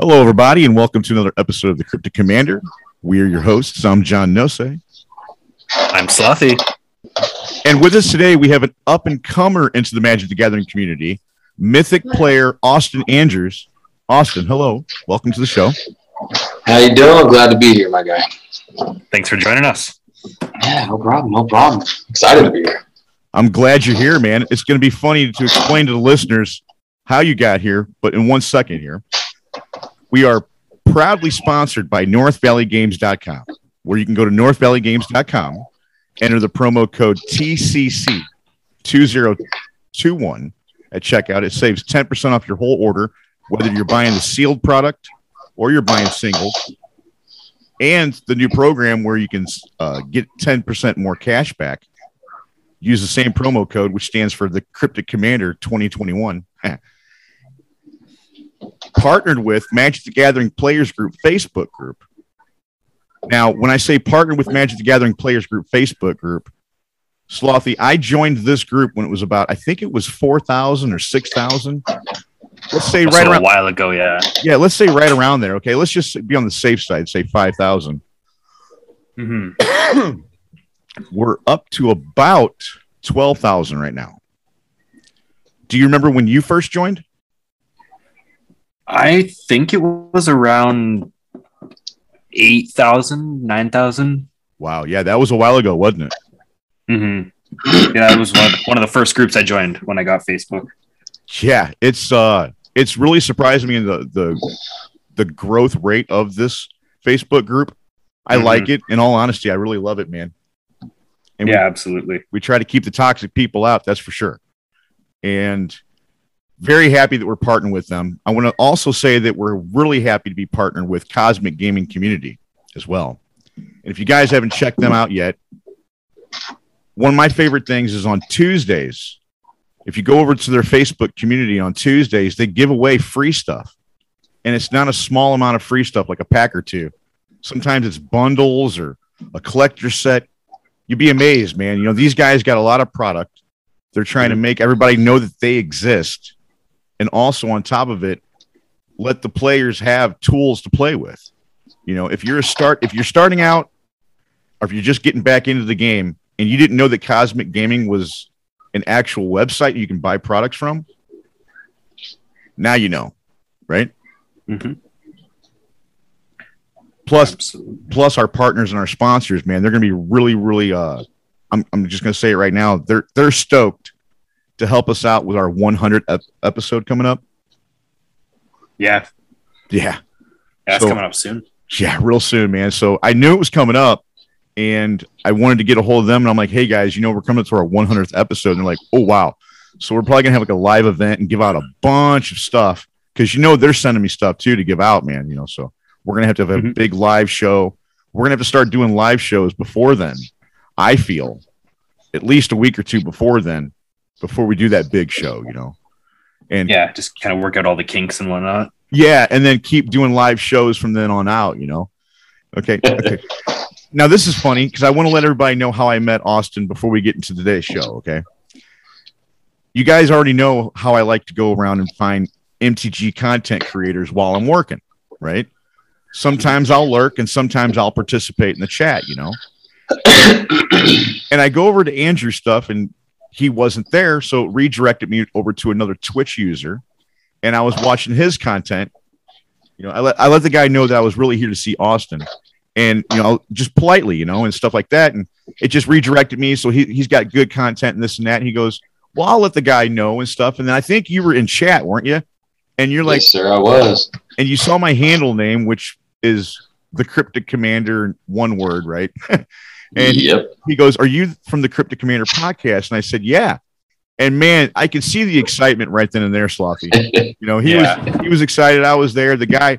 Hello, everybody, and welcome to another episode of the Cryptic Commander. We are your hosts. I'm John Noce. I'm Slothy. And with us today, we have an up and comer into the Magic the Gathering community, mythic player Austin Andrews. Austin, hello. Welcome to the show. How you doing? Glad to be here, my guy. Thanks for joining us. Yeah, no problem, no problem. Excited to be here. I'm glad you're here, man. It's going to be funny to explain to the listeners how you got here, but in one second here. We are proudly sponsored by NorthValleyGames.com, where you can go to NorthValleyGames.com, enter the promo code TCC2021 at checkout. It saves 10% off your whole order, whether you're buying the sealed product or you're buying singles. And the new program where you can uh, get 10% more cash back. Use the same promo code, which stands for the Cryptic Commander 2021 partnered with Magic the Gathering Players Group Facebook group. Now, when I say partnered with Magic the Gathering Players Group Facebook group, Slothy, I joined this group when it was about, I think it was 4,000 or 6,000. Let's say That's right a around, a while ago, yeah. yeah, let's say right around there. Okay. Let's just be on the safe side, say 5,000. hmm We're up to about 12,000 right now. Do you remember when you first joined? I think it was around 8,000, 9,000. Wow. Yeah, that was a while ago, wasn't it? Mm-hmm. Yeah, it was one, one of the first groups I joined when I got Facebook. Yeah, it's uh it's really surprising me in the the the growth rate of this Facebook group. I Mhm. like it. In all honesty, I really love it, man. And yeah, absolutely. we, we try to keep the toxic people out, that's for sure. And very happy that we're partnering with them. I want to also say that we're really happy to be partnered with Cosmic Gaming Community as well. And if you guys haven't checked them out yet, one of my favorite things is on Tuesdays. If you go over to their Facebook community on Tuesdays, they give away free stuff. And it's not a small amount of free stuff like a pack or two. Sometimes it's bundles or a collector set. You'd be amazed, man. You know, these guys got a lot of product. They're trying to make everybody know that they exist. And also on top of it, let the players have tools to play with. You know, if you're a start, if you're starting out, or if you're just getting back into the game and you didn't know that Cosmic Gaming was an actual website you can buy products from, now you know, right? Mm-hmm. Plus, Absolutely. plus our partners and our sponsors, man, they're going to be really, really. Uh, I'm, I'm just going to say it right now. They're they're stoked to help us out with our 100th ep- episode coming up. Yeah, Yeah, That's So- coming up soon. yeah, real soon, man. So I knew it was coming up, and I wanted to get a hold of them. And I'm like, hey guys, you know, we're coming to our 100th episode. And they're like, oh wow. So we're probably gonna have like a live event and give out a bunch of stuff because you know they're sending me stuff too to give out, man. You know, so we're gonna have to have a Mhm. big live show. We're gonna have to start doing live shows before then. I feel at least a week or two before then, before we do that big show. You know, and Yeah, just kind of work out all the kinks and whatnot. yeah, and then keep doing live shows from then on out, you know. Okay. Okay. now this is funny because I want to let everybody know how I met Austin before we get into today's show, okay? You guys already know how I like to go around and find MTG content creators while I'm working, right? Sometimes I'll lurk and sometimes I'll participate in the chat, you know. and I go over to Andrew's stuff and he wasn't there, so it redirected me over to another Twitch user and I was watching his content. You know, I let I let the guy know that I was really here to see Austin, and you know, just politely, you know, and stuff like that. And it just redirected me. So he he's got good content and this and that. And he goes, "Well, I'll let the guy know and stuff." And then I think you were in chat, weren't you? And you're like, yes, sir, I was. and you saw my handle name, which is the Cryptic Commander, one word, right? and yep. he goes, "Are you from the Cryptic Commander podcast?" And I said, "Yeah." And man, I could see the excitement right then and there, Slothy. You know, he Yeah. was he was excited. I was there. The guy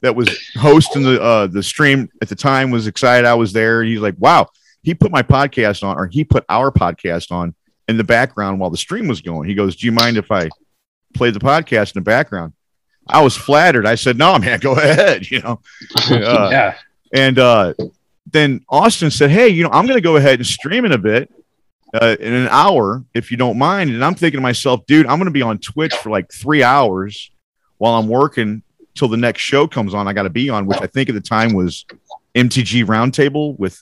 that was hosting the uh, the stream at the time was excited. I was there. He's like, "Wow!" He put my podcast on, or he put our podcast on in the background while the stream was going. He goes, "Do you mind if I play the podcast in the background?" I was flattered. I said, "No, man, go ahead." You know, Uh, yeah, and uh, then Austin said, "Hey, you know, I'm going to go ahead and stream in a bit, uh, in an hour, if you don't mind." And I'm thinking to myself, "Dude, I'm going to be on Twitch for like three hours while I'm working till the next show comes on. I got to be on, which I think at the time was MTG Roundtable with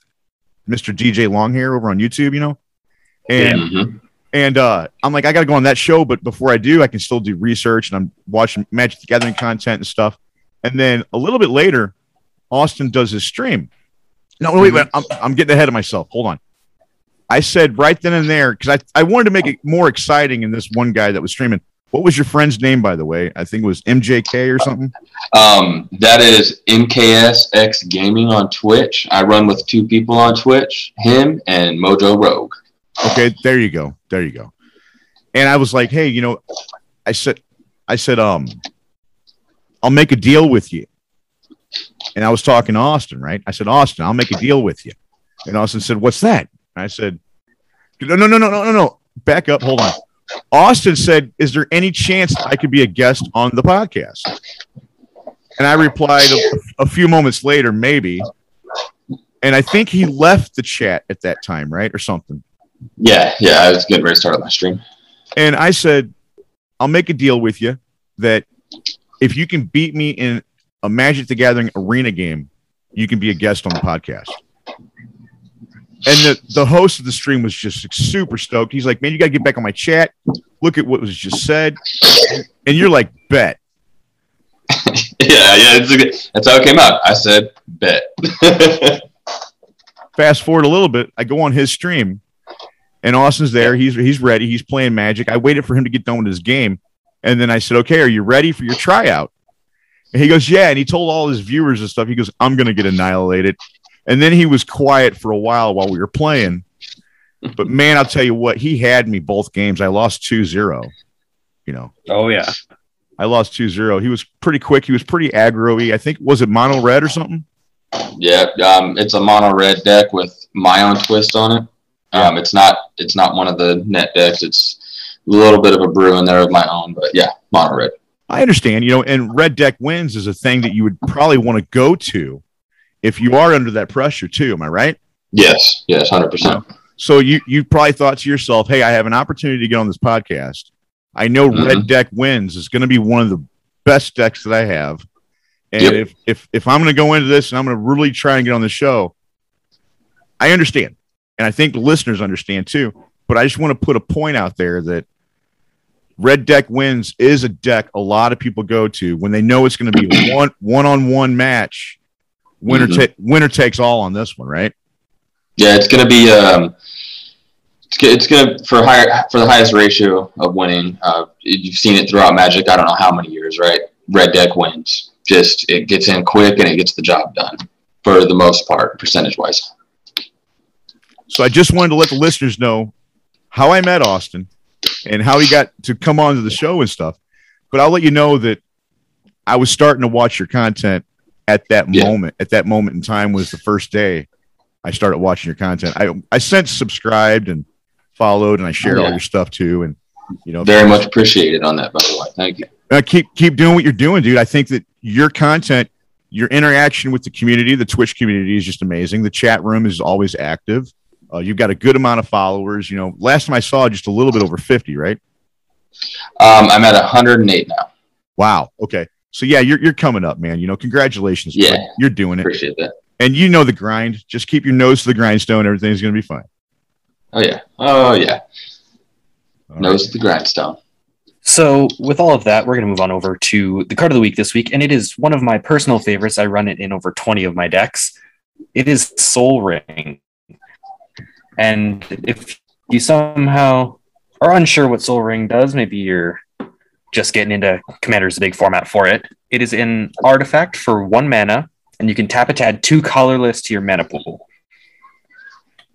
Mr. DJ Longhair over on YouTube. You know, and Mhm. and uh, I'm like, I got to go on that show, but before I do, I can still do research and I'm watching Magic the Gathering content and stuff. And then a little bit later, Austin does his stream. No, wait, wait, I'm, I'm getting ahead of myself. Hold on. I said right then and there because I, I wanted to make it more exciting in this one guy that was streaming. What was your friend's name, by the way? I think it was MJK or something. Um, that is MKSX Gaming on Twitch. I run with two people on Twitch, him and Mojo Rogue. Okay, there you go. There you go. And I was like, hey, you know, I said, I said, um, I'll make a deal with you. And I was talking to Austin, right? I said, Austin, I'll make a deal with you. And Austin said, what's that? And I said, no, no, no, no, no, no, no. Back up. Hold on. Austin said, is there any chance I could be a guest on the podcast? And I replied a, a few moments later, maybe. And I think he left the chat at that time, right? Or something. Yeah, yeah, I was getting ready to start my stream. And I said, I'll make a deal with you that if you can beat me in a Magic the Gathering arena game, you can be a guest on the podcast. And the, the host of the stream was just super stoked. He's like, Man, you got to get back on my chat. Look at what was just said. And you're like, Bet. yeah, yeah, good, that's how it came out. I said, bet. Fast forward a little bit, I go on his stream, and Austin's there. He's he's ready. He's playing Magic. I waited for him to get done with his game, and then I said, "Okay, are you ready for your tryout?" And he goes, "Yeah." And he told all his viewers and stuff. He goes, "I'm gonna get annihilated," and then he was quiet for a while while we were playing. But man, I'll tell you what, he had me both games. I lost 2-0. You know, Oh yeah. I lost 2-0. He was pretty quick. He was pretty aggro-y. I think was it mono red or something? yeah, um, it's a mono red deck with my own twist on it. Um, it's not it's not one of the net decks. It's a little bit of a brew in there of my own, but yeah, mono red. I understand, you know, and red deck wins is a thing that you would probably want to go to if you are under that pressure too. Am I right? Yes, yes, hundred percent. So you you probably thought to yourself, "Hey, I have an opportunity to get on this podcast. I know mm-hmm. red deck wins is going to be one of the best decks that I have, and Yep. if if if I'm going to go into this and I'm going to really try and get on the show, I understand, and I think the listeners understand too. But I just want to put a point out there that red deck wins is a deck a lot of people go to when they know it's going to be one one on one match. Winner Mhm. ta- winner takes all on this one, right? Yeah, it's gonna be um, it's, go- it's for higher for the highest ratio of winning. Uh, you've seen it throughout Magic. I don't know how many years, right? Red deck wins. Just it gets in quick and it gets the job done for the most part, percentage wise. So I just wanted to let the listeners know how I met Austin and how he got to come on to the show and stuff. But I'll let you know that I was starting to watch your content at that Yeah. moment. At that moment in time was the first day I started watching your content. I I since subscribed and followed and I shared Oh, all your stuff too. And you know, Very much appreciated on that, by the way. Thank you. uh, keep keep doing what you're doing, dude. I think that your content, your interaction with the community, the Twitch community is just amazing. The chat room is always active. Uh, you've got a good amount of followers. You know, last time I saw just a little bit over 50, right? Um, I'm at 108 now. Wow. Okay. So yeah, you're you're coming up, man. You know, congratulations. bud. Yeah. You're doing it. Appreciate that. And you know the grind. Just keep your nose to the grindstone. Everything's gonna be fine. Oh yeah. Oh yeah. All Nose to the grindstone. So, with all of that, we're going to move on over to the card of the week this week, and it is one of my personal favorites. I run it in over 20 of my decks. It is Sol Ring. And if you somehow are unsure what Sol Ring does, maybe you're just getting into Commander's big format for it. It is an artifact for one mana, and you can tap it to add two colorless to your mana pool.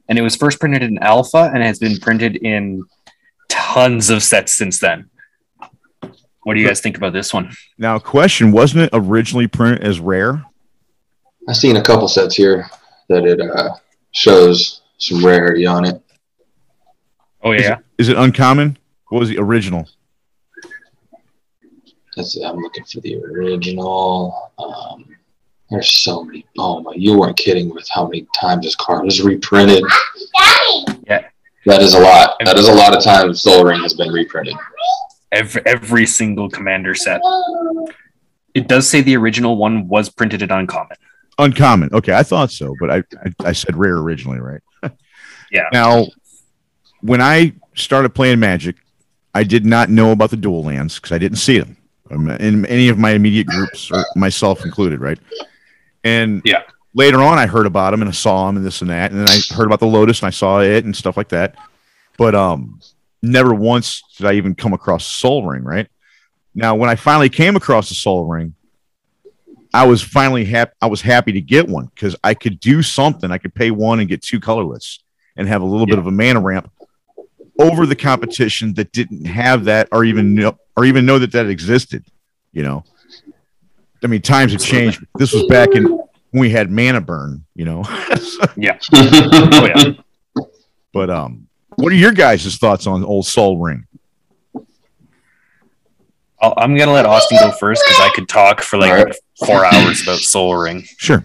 And it was first printed in Alpha and it has been printed in tons of sets since then. What do you guys think about this one? Now, question: Wasn't it originally printed as rare? I've seen a couple sets here that it uh, shows some rarity on it. Oh yeah, Is it uncommon? What was the original? Let's I'm looking for the original. Um, there's so many. Oh my! You weren't kidding with how many times this card was reprinted. Yeah. That is a lot. That is a lot of times Sol Ring has been reprinted. every, every single commander set. It does say the original one was printed in uncommon. Uncommon. Okay, I thought so, but I I, I said rare originally, right? Yeah. Now, when I started playing Magic, I did not know about the dual lands because I didn't see them um, in any of my immediate groups, or myself included, right? And Yeah. later on, I heard about them and I saw them and this and that, and then I heard about the Lotus and I saw it and stuff like that. But um, never once did I even come across Sol Ring, right? Now, when I finally came across the Sol Ring, I was finally happy. I was happy to get one because I could do something. I could pay one and get two colorless and have a little bit of a mana ramp over the competition that didn't have that or even know or even know that that existed. You know, I mean, times have changed. This was back in when we had mana burn. You know, Oh yeah. but um, what are your guys' thoughts on old Sol Ring? I'll, I'm gonna let Austin go first because I could talk for like Alright. four hours about Sol Ring. Sure.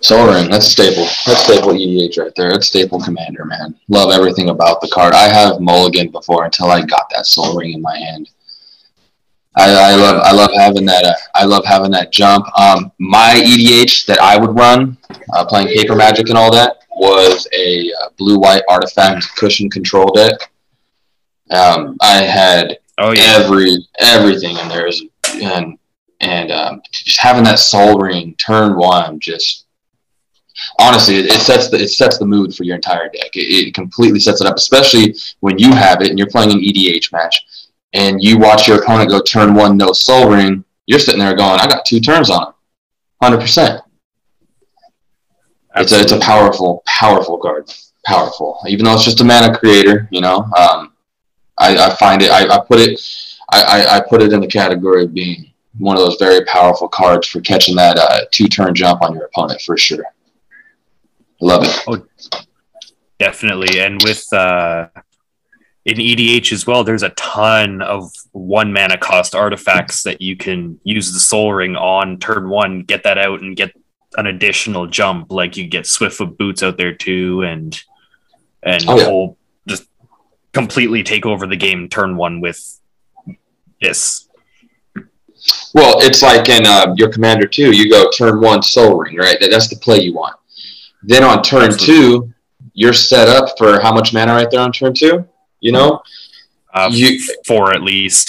Sol Ring, that's staple. That's staple EDH right there. That's staple commander, man. Love everything about the card. I have Mulligan before until I got that Sol Ring in my hand. I, I love I love having that uh, I love having that jump. Um, my EDH that I would run, uh, playing Paper Magic and all that, was a uh, blue white artifact cushion control deck. Um, I had Oh yeah. every everything in there is and and um, just having that sol ring turn one just honestly it, it sets the it sets the mood for your entire deck. It, it completely sets it up especially when you have it and you're playing an edh match and you watch your opponent go turn one no sol ring you're sitting there going i got two turns on him. 100% it's a, it's a powerful powerful card. Powerful. Even though it's just a mana creator you know um, I, I find it I, I put it I, I, I put it in the category of being one of those very powerful cards for catching that uh, two turn jump on your opponent for sure love it Oh, Definitely. And with uh, in EDH as well, there's a ton of one mana cost artifacts that you can use the Sol Ring on turn one, get that out, and get an additional jump. Like you get Swiftfoot Boots out there too, and and Oh, yeah. whole just completely take over the game turn one with this. well it's like in uh, your commander two you go turn one sol ring right that, that's the play you want then on turn Absolutely. two you're set up for how much mana right there on turn two you know Uh, You- four at least.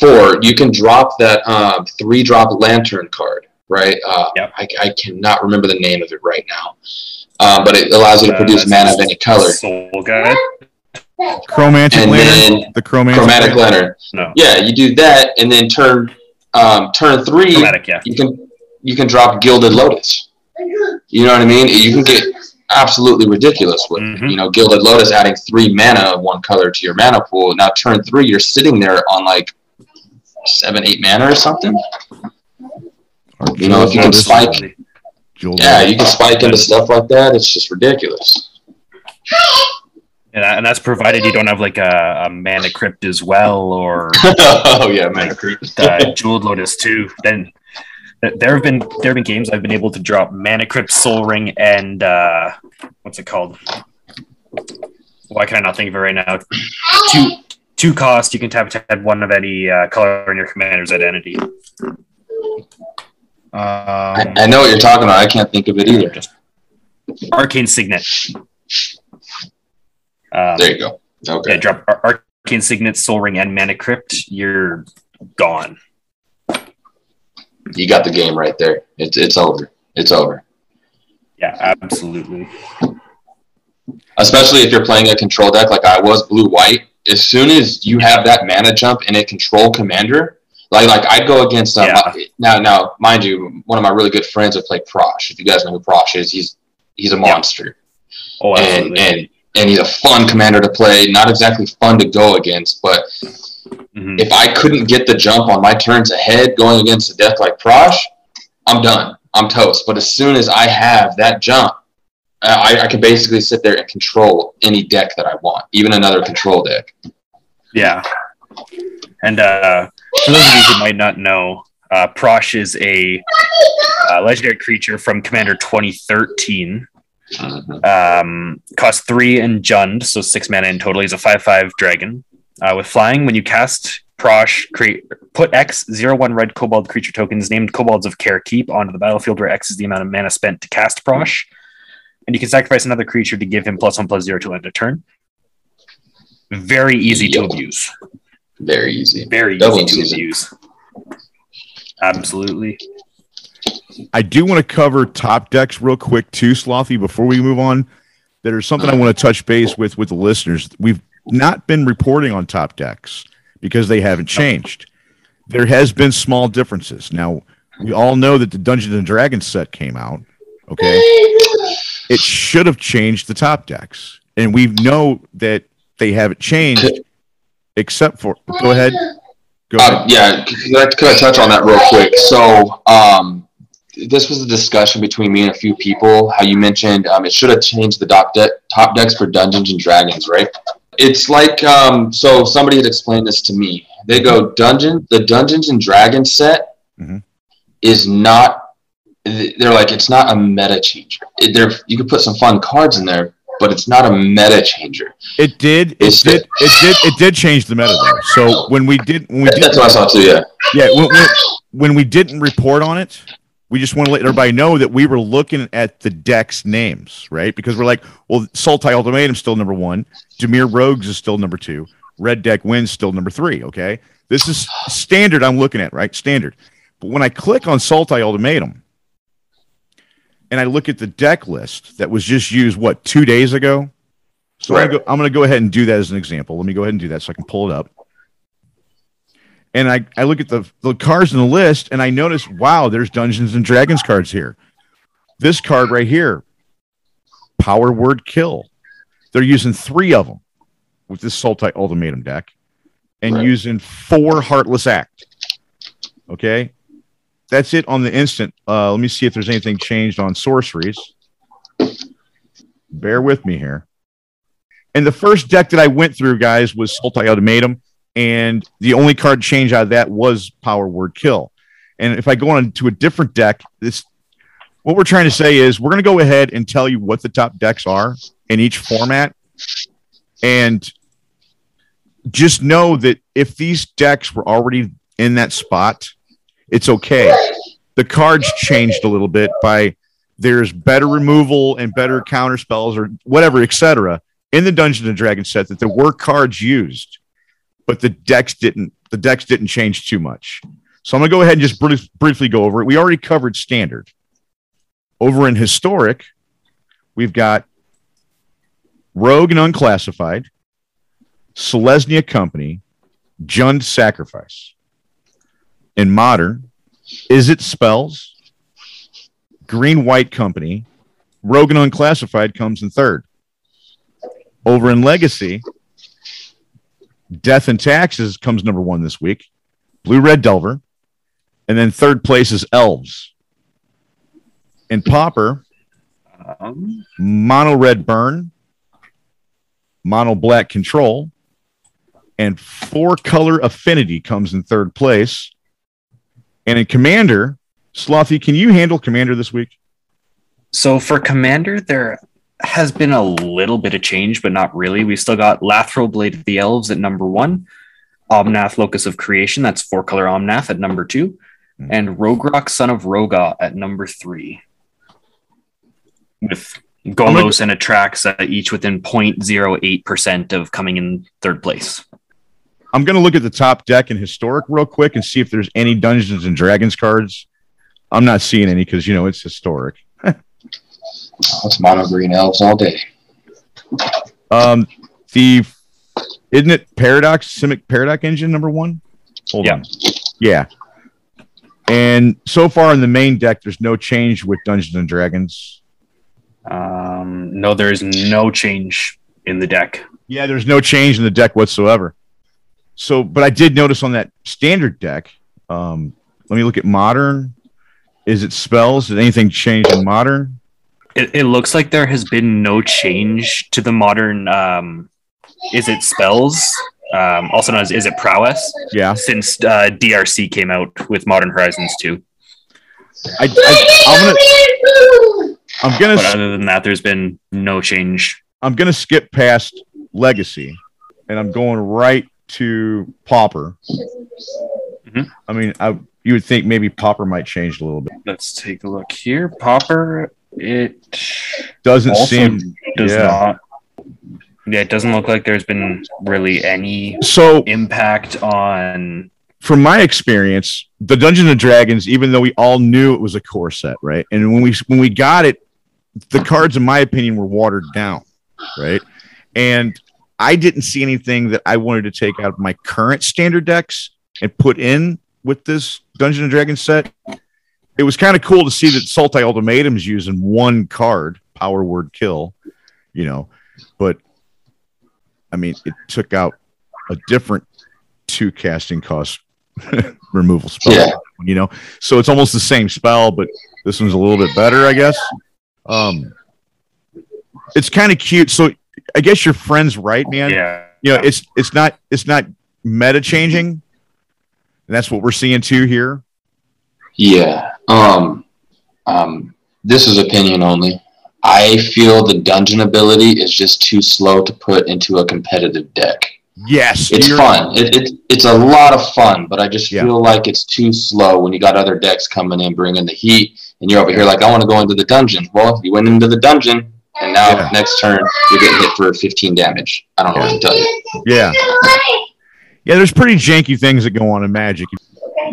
four, you can drop that um, three drop lantern card, right? Uh, Yep. I, I cannot remember the name of it right now, um, but it allows you to Uh, produce mana of any color. Soul Guide. Chromantic And Lantern. then the Chromantic. chromatic lantern. No, Yeah, you do that, and then turn um, turn three, chromatic. Yeah. you can you can drop gilded lotus. You know what I mean? You can get absolutely ridiculous with it. Mhm. you know gilded lotus adding three mana of one color to your mana pool. Now turn three, you're sitting there on like seven, eight mana or something. Or You know, if you can spike- Yeah, you can spike into stuff like that. It's just ridiculous. And, and that's provided you don't have like a, a mana crypt as well, or oh yeah, mana crypt, uh, jeweled lotus too. Then there have been there have been games I've been able to drop mana crypt, sol ring, and uh, what's it called? Why can I not think of it right now? Two two cost. You can tap tap one of any uh, color in your commander's identity. I, Um, I know what you're talking about. I can't think of it either. arcane signet. Um, There you go. Yeah, Okay. drop Ar- Arcane Signet, Sol Ring, and Mana Crypt. You're gone. You got the game right there. It's it's over. It's over. Yeah, absolutely. Especially if you're playing a control deck like I was, blue white. As soon as you have that mana jump and a control commander, like like I'd go against um, Yeah. now now mind you, one of my really good friends would play Prosh. If you guys know who Prosh is, he's he's a monster. Oh, absolutely. and and he's a fun commander to play. Not exactly fun to go against, but Mhm. if I couldn't get the jump on my turns ahead going against a deck like Prosh, I'm done. I'm toast. But as soon as I have that jump, I, I can basically sit there and control any deck that I want, even another control deck. Yeah. And uh, for those of you who might not know, uh, Prosh is a uh, legendary creature from Commander 2013. Um, costs three and Jund, so six mana in total. He's a 5 5 dragon. Uh, with flying, when you cast Prosh, create put X zero one red kobold creature tokens named kobolds of Kher Keep onto the battlefield where X is the amount of mana spent to cast Prosh. And you can sacrifice another creature to give him plus one plus zero to end a turn. Very easy to abuse. Very easy. Very Double easy to abuse. Absolutely. I do want to cover top decks real quick too, Slothy, before we move on. There's something I want to touch base with with the listeners. We've not been reporting on top decks because they haven't changed. There has been small differences. Now, we all know that the Dungeons and Dragons set came out. Okay. It should have changed the top decks. And we know that they haven't changed except for go ahead. Go ahead. Uh, yeah, could I, could I touch on that real quick? So, um, this was a discussion between me and a few people. How you mentioned um, it should have changed the top, deck top decks for Dungeons and Dragons, right? It's like um, so. Somebody had explained this to me. They go Dungeon, the Dungeons and Dragons set Mhm. is not. They're like it's not a meta changer. It, there, you could put some fun cards in there, but it's not a meta changer. It did. It It's- did. It did. It did change the meta though. So when we did, when we did, That's what I saw too. Yeah. yeah, when, when, when we didn't report on it, we just want to let everybody know that we were looking at the decks names, right? Because we're like, well, Sultai Ultimatum still number one, Dimir Rogues is still number two, Red Deck Wins still number three. Okay, this is standard. I'm looking at right standard. But when I click on Sultai Ultimatum, and I look at the deck list that was just used what two days ago. So I'm, Right. gonna go, I'm going to go ahead and do that as an example. Let me go ahead and do that so I can pull it up. And I, I look at the, the cards in the list and I notice, wow, there's Dungeons and Dragons cards here. This card right here, Power Word Kill. They're using three of them with this Sultai Ultimatum deck and Right. using four Heartless Act. Okay. That's it on the instant. Uh, let me see if there's anything changed on sorceries. Bear with me here. And the first deck that I went through, guys, was Sultai Ultimatum, and the only card change out of that was Power Word Kill. And if I go on to a different deck, this what we're trying to say is we're going to go ahead and tell you what the top decks are in each format, and just know that if these decks were already in that spot, it's okay. The cards changed a little bit by there's better removal and better counter spells or whatever, etc. in the Dungeons and Dragons set that there were cards used, but the decks didn't. The decks didn't change too much. So I'm gonna go ahead and just brief, briefly go over it. We already covered standard. Over in historic, we've got Rogue and Unclassified, Selesnya Company, Jund Sacrifice. In modern, Izzet Spells, Green White Company, Rogue and Unclassified comes in third. Over in Legacy, Death and Taxes comes number one this week. Blue Red Delver. And then third place is Elves. And Pauper, Um, Mono Red Burn, Mono Black Control, and Four Color Affinity comes in third place. And in Commander, Slothy, can you handle Commander this week? so for Commander, there has been a little bit of change, but not really. We still got Lathril Blade of the Elves at number one, Omnath Locus of Creation, that's four color Omnath at number two, Hmm. and Rograkh Son of Rohgahh at number three. With Golos and Atrax uh, each within 0.08% of coming in third place. I'm going to look at the top deck in Historic real quick and see if there's any Dungeons and Dragons cards. I'm not seeing any because, you know, it's Historic. It's mono green elves all day. Um, the isn't it Paradox Simic Paradox Engine number one? Hold Yeah. on. Yeah. And so far in the main deck, there's no change with Dungeons and Dragons. Um, no, there is no change in the deck. Yeah, there's no change in the deck whatsoever. So, but I did notice on that standard deck. Um, let me look at modern. Is it spells? Did anything change in modern? It, it looks like there has been no change to the modern. Um, Izzet spells? Um, also known as Izzet prowess? Yeah. Since uh, DRC came out with Modern Horizons 2. I, I, I'm gonna. I'm gonna. But other than that, there's been no change. I'm gonna skip past Legacy, and I'm going right to Pauper. Mhm. I mean, I you would think maybe Pauper might change a little bit. Let's take a look here. Pauper, it Doesn't seem does yeah. not. Yeah, it doesn't look like there's been really any so. impact on. From my experience, the Dungeons and Dragons, even though we all knew it was a core set, right? And when we when we got it, the cards, in my opinion, were watered down, right? And I didn't see anything that I wanted to take out of my current standard decks and put in with this Dungeons and Dragons set. It was kind of cool to see that Sultai Ultimatum's using one card, Power Word Kill, you know, but I mean, it took out a different two casting cost removal spell, Yeah. you know, so it's almost the same spell, but this one's a little bit better, I guess. Um, it's kind of cute. So I guess your friend's right, man Yeah. you know it's it's not it's not meta changing and that's what we're seeing too here Yeah. Um, um, this is opinion only. I feel the dungeon ability is just too slow to put into a competitive deck. yes It's fun. It, it, it's a lot of fun, but I just Yeah. feel like it's too slow when you got other decks coming in, bringing the heat, and you're over here like, I want to go into the dungeon. Well, you went into the dungeon, and now Yeah. next turn you're getting hit for 15 damage. I don't know what to tell you. yeah yeah there's pretty janky things that go on in magic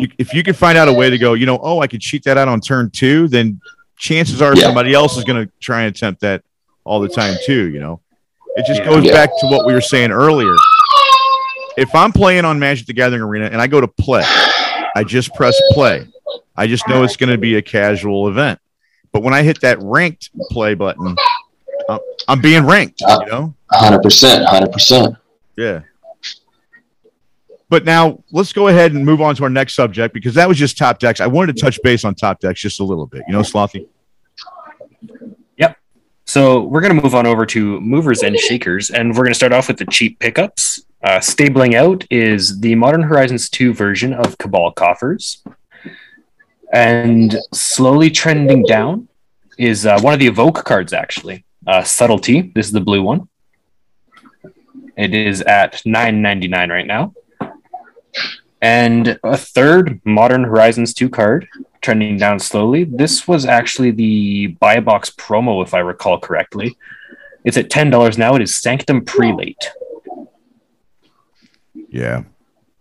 you, if you can find out a way to go you know oh i could cheat that out on turn two then chances are Yeah. somebody else is going to try and attempt that all the time too you know it just goes Yeah. back to what we were saying earlier if i'm playing on magic the gathering arena and i go to play i just press play i just know it's going to be a casual event but when i hit that ranked play button I'm, I'm being ranked you know 100%. 100%. yeah but now let's go ahead and move on to our next subject because that was just top decks i wanted to touch base on top decks just a little bit you know slothy Yep. So we're going to move on over to movers and shakers, and we're going to start off with the cheap pickups. Uh, stabling out is the Modern Horizons 2 version of Cabal Coffers. And slowly trending down is uh, one of the Evoke cards, actually. Uh, Subtlety. This is the blue one. It is at nine ninety nine right now. And a third Modern Horizons 2 card trending down slowly. This was actually the buy box promo, if I recall correctly. It's at ten dollars now. It is Sanctum Prelate. yeah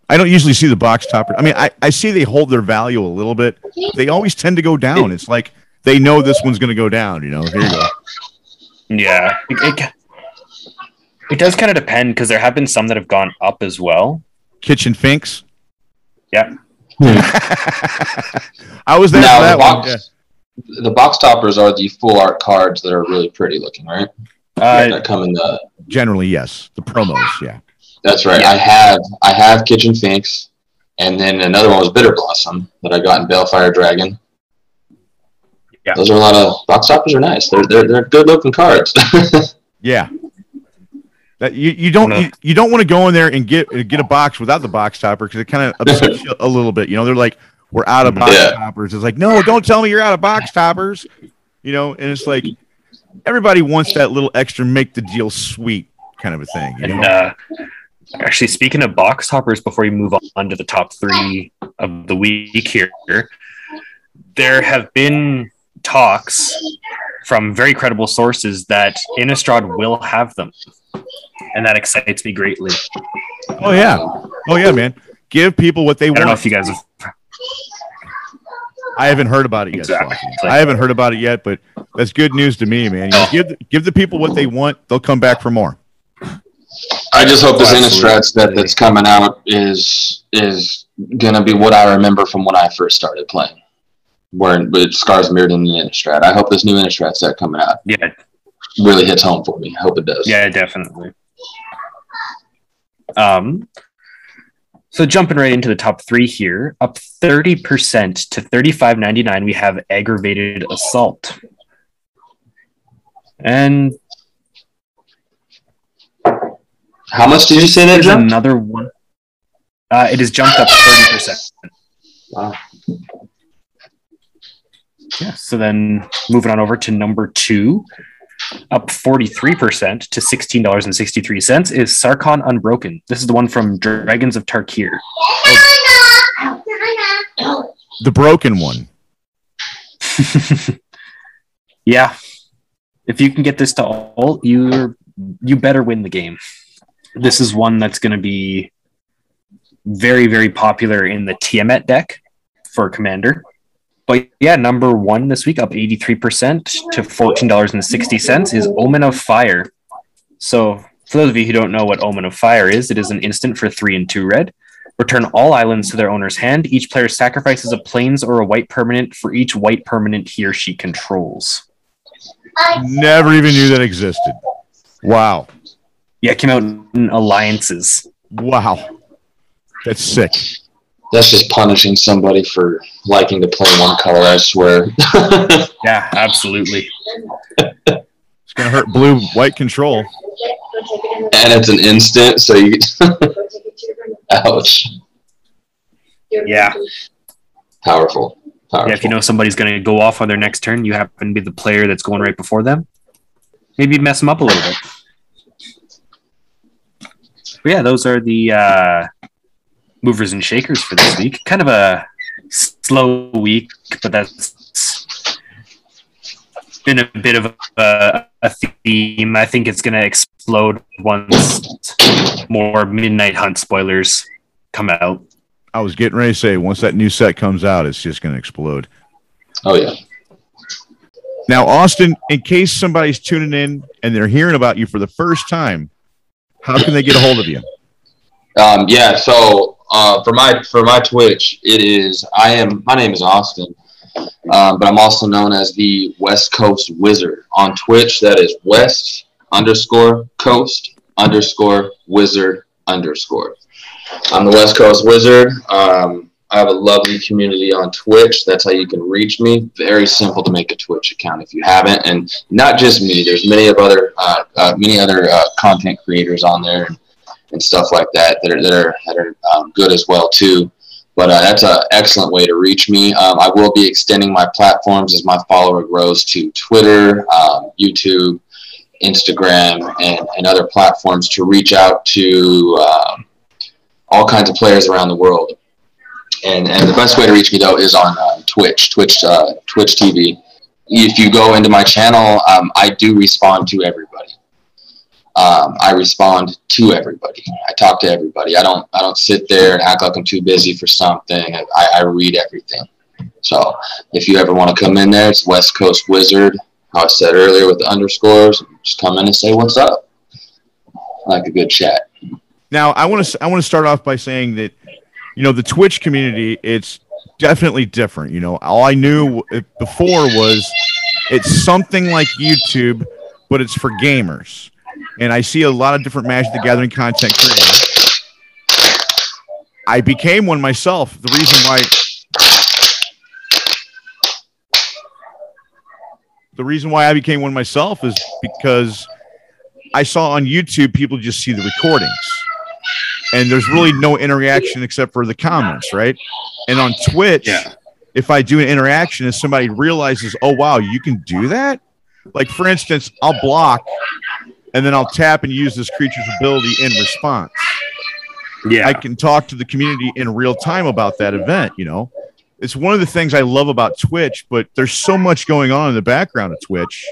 i don't usually see the box topper i mean I, I see they hold their value a little bit they always tend to go down it's like they know this one's going to go down you know here you go Yeah, it, it, it does kind of depend because there have been some that have gone up as well. Kitchen finks Yeah. i was there Now, for the that one box, the box toppers are the full art cards that are really pretty looking, right? Uh, that come in the. generally yes the promos yeah That's right. Yeah. I have I have Kitchen Finks, and then another one was Bitter Blossom that I got in Balefire Dragon. Yeah. Those are a lot of box toppers are nice. They're they're, they're good looking cards. Yeah. That you, you don't you, you don't want to go in there and get get a box without the box topper because it kind of upsets you a little bit. You know, they're like, we're out of box Yeah. toppers. It's like, no, don't tell me you're out of box toppers. You know, and it's like everybody wants that little extra make the deal sweet kind of a thing. You and know? uh, actually, speaking of box toppers, before you move on to the top three of the week here, there have been talks from very credible sources that Innistrad will have them, and that excites me greatly. Oh yeah, oh yeah, man. Give people what they I want. don't know if you guys have I haven't heard about it yet. Exactly. Slothy. I haven't heard about it yet, but that's good news to me, man. You know, give the, give the people what they want; they'll come back for more. I just hope this Absolutely. Innistrad set that's coming out is is gonna be what I remember from when I first started playing. Where it scars Mirrodin the Innistrad. I hope this new Innistrad set coming out yeah, really hits home for me. I hope it does. Yeah, definitely. Um, so jumping right into the top three here, up thirty percent to thirty five ninety nine. We have aggravated assault, and How much did you say that jumped? another one. Uh, it has jumped up thirty percent. Wow. Yeah. So then moving on over to number two, Up 43% to $16.63 is Sarkhan Unbroken. This is the one from Dragons of Tarkir. The broken one. yeah. If you can get this to all, you you better win the game. This is one that's going to be very very popular in the Tiamat deck for commander. But yeah, number one this week, up 83% to $14.60, is Omen of Fire. So, for those of you who don't know what Omen of Fire is, it is an instant for three and two red. Return all islands to their owner's hand. Each player sacrifices a plains or a white permanent for each white permanent he or she controls. Never even knew that existed. Wow. Yeah, it came out in alliances. Wow. That's sick. That's just punishing somebody for liking to play one color, I swear. yeah, absolutely. It's gonna hurt blue white control. And it's an instant, so you Ouch. Yeah. Powerful. Powerful. Yeah, if you know somebody's gonna go off on their next turn, you happen to be the player that's going right before them. Maybe mess them up a little bit. But yeah, those are the uh, movers and shakers for this week. Kind of a slow week, but that's been a bit of a, a theme. I think it's going to explode once more Midnight Hunt spoilers come out. I was getting ready to say, once that new set comes out, it's just going to explode. Oh, yeah. Now, Austin, in case somebody's tuning in and they're hearing about you for the first time, how can they get a hold of you? Um, yeah, so uh, for my for my Twitch, it is I am my name is Austin, um, but I'm also known as the West Coast Wizard on Twitch. That is West underscore Coast underscore Wizard underscore. I'm the West Coast Wizard. Um, I have a lovely community on Twitch. That's how you can reach me. Very simple to make a Twitch account if you haven't, and not just me. There's many of other uh, uh, many other uh, content creators on there. And, stuff like that that are that are, that are um, good as well too. But uh, that's an excellent way to reach me. Um, I will be extending my platforms as my follower grows to Twitter, um, YouTube, Instagram, and, and other platforms to reach out to um, all kinds of players around the world. And, and the best way to reach me though is on uh, Twitch, Twitch, uh, Twitch TV. If you go into my channel, um, I do respond to everybody um, I respond to everybody. I talk to everybody. I don't I don't sit there and act like I'm too busy for something. I, I read everything. So if you ever want to come in there, it's West Coast Wizard. How I said earlier with the underscores, just come in and say what's up. I like a good chat. Now I want to I want to start off by saying that you know the Twitch community it's definitely different. You know all I knew before was it's something like YouTube, but it's for gamers and I see a lot of different Magic the Gathering content creators. I became one myself. The reason why the reason why I became one myself is because I saw on YouTube people just see the recordings. And there's really no interaction except for the comments, right? And on Twitch, yeah. if I do an interaction and somebody realizes, oh wow, you can do that? Like for instance, I'll block and then I'll tap and use this creature's ability in response. Yeah. I can talk to the community in real time about that event, you know. It's one of the things I love about Twitch, but there's so much going on in the background of Twitch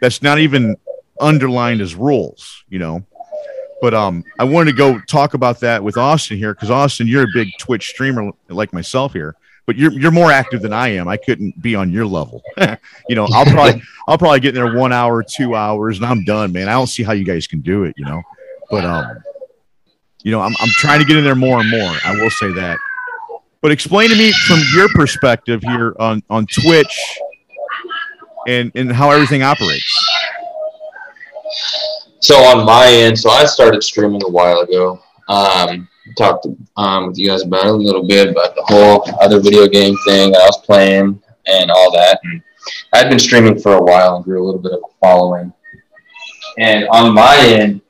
that's not even underlined as rules, you know. But um I wanted to go talk about that with Austin here because Austin, you're a big Twitch streamer like myself here but you're you're more active than I am. I couldn't be on your level. you know, I'll probably I'll probably get in there one hour, two hours, and I'm done, man. I don't see how you guys can do it, you know. But um, you know, I'm I'm trying to get in there more and more. I will say that. But explain to me from your perspective here on on Twitch and and how everything operates. So on my end, so I started streaming a while ago. Um, talked um, with you guys about a little bit about the whole other video game thing I was playing and all that. And I'd been streaming for a while and grew a little bit of a following. And on my end,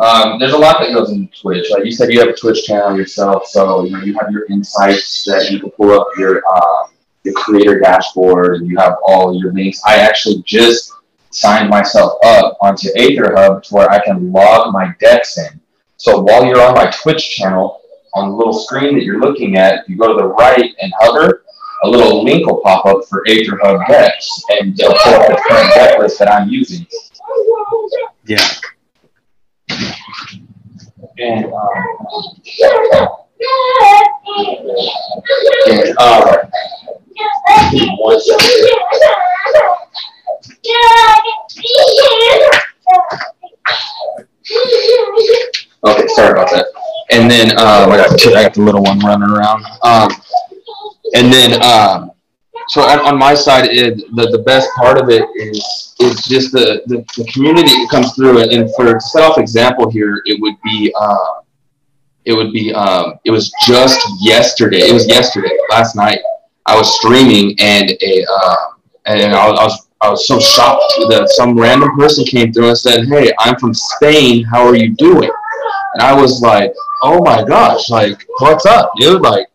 um, there's a lot that goes into Twitch. Like you said, you have a Twitch channel yourself, so you know you have your insights that you can pull up your um, your creator dashboard, and you have all your links. I actually just signed myself up onto AetherHub to where I can log my decks in. So while you're on my Twitch channel, on the little screen that you're looking at, if you go to the right and hover, a little link will pop up for AetherHub decks, and it'll pull up the current deck list that I'm using. Yeah. And, um, and, uh, one second. Okay, sorry about that. And then um, I got I got the little one running around. Um, and then um, so on, on my side, it, the the best part of it is is just the the, the community that comes through. And, and for self example here, it would be um, it would be um, it was just yesterday. It was yesterday, last night. I was streaming and a uh, and I was, I was I was so shocked that some random person came through and said, "Hey, I'm from Spain. How are you doing?" And I was like, "Oh my gosh! Like, what's up, dude? Like,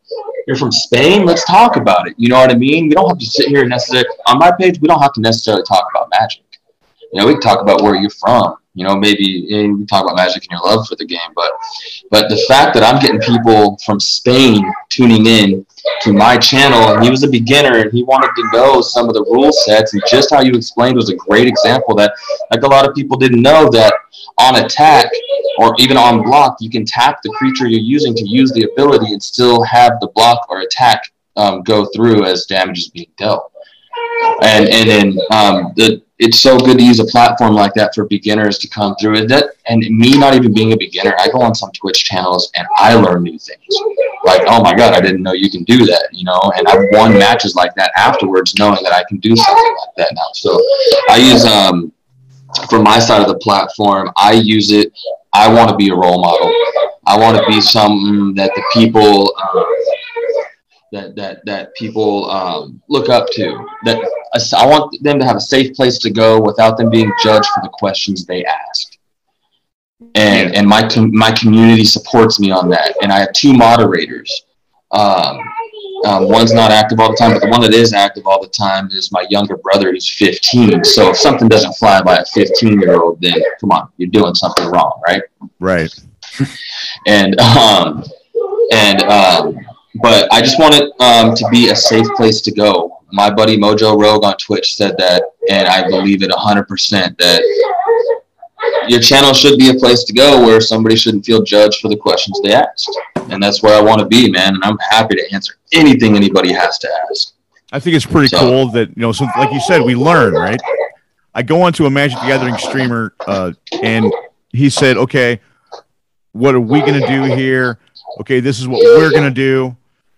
you're from Spain. Let's talk about it. You know what I mean? We don't have to sit here and necessarily on my page. We don't have to necessarily talk about magic. You know, we can talk about where you're from. You know, maybe eh, we talk about magic and your love for the game, but but the fact that I'm getting people from Spain tuning in to my channel, and he was a beginner and he wanted to know some of the rule sets, and just how you explained was a great example that like a lot of people didn't know that on attack or even on block, you can tap the creature you're using to use the ability and still have the block or attack um, go through as damage is being dealt. And and then um, the it's so good to use a platform like that for beginners to come through. That and me not even being a beginner, I go on some Twitch channels and I learn new things. Like, oh my god, I didn't know you can do that, you know. And I've won matches like that afterwards, knowing that I can do something like that now. So I use um from my side of the platform, I use it. I want to be a role model. I want to be something that the people. Um, that that that people um, look up to. That I want them to have a safe place to go without them being judged for the questions they ask. And and my com- my community supports me on that. And I have two moderators. Um, um, one's not active all the time, but the one that is active all the time is my younger brother who's 15. So if something doesn't fly by a 15 year old, then come on, you're doing something wrong, right? Right. and um, and um, but I just want it um, to be a safe place to go. My buddy Mojo Rogue on Twitch said that, and I believe it 100% that your channel should be a place to go where somebody shouldn't feel judged for the questions they asked. And that's where I want to be, man. And I'm happy to answer anything anybody has to ask. I think it's pretty so, cool that, you know, so like you said, we learn, right? I go onto a Magic the Gathering streamer uh, and he said, okay, what are we going to do here? Okay, this is what we're going to do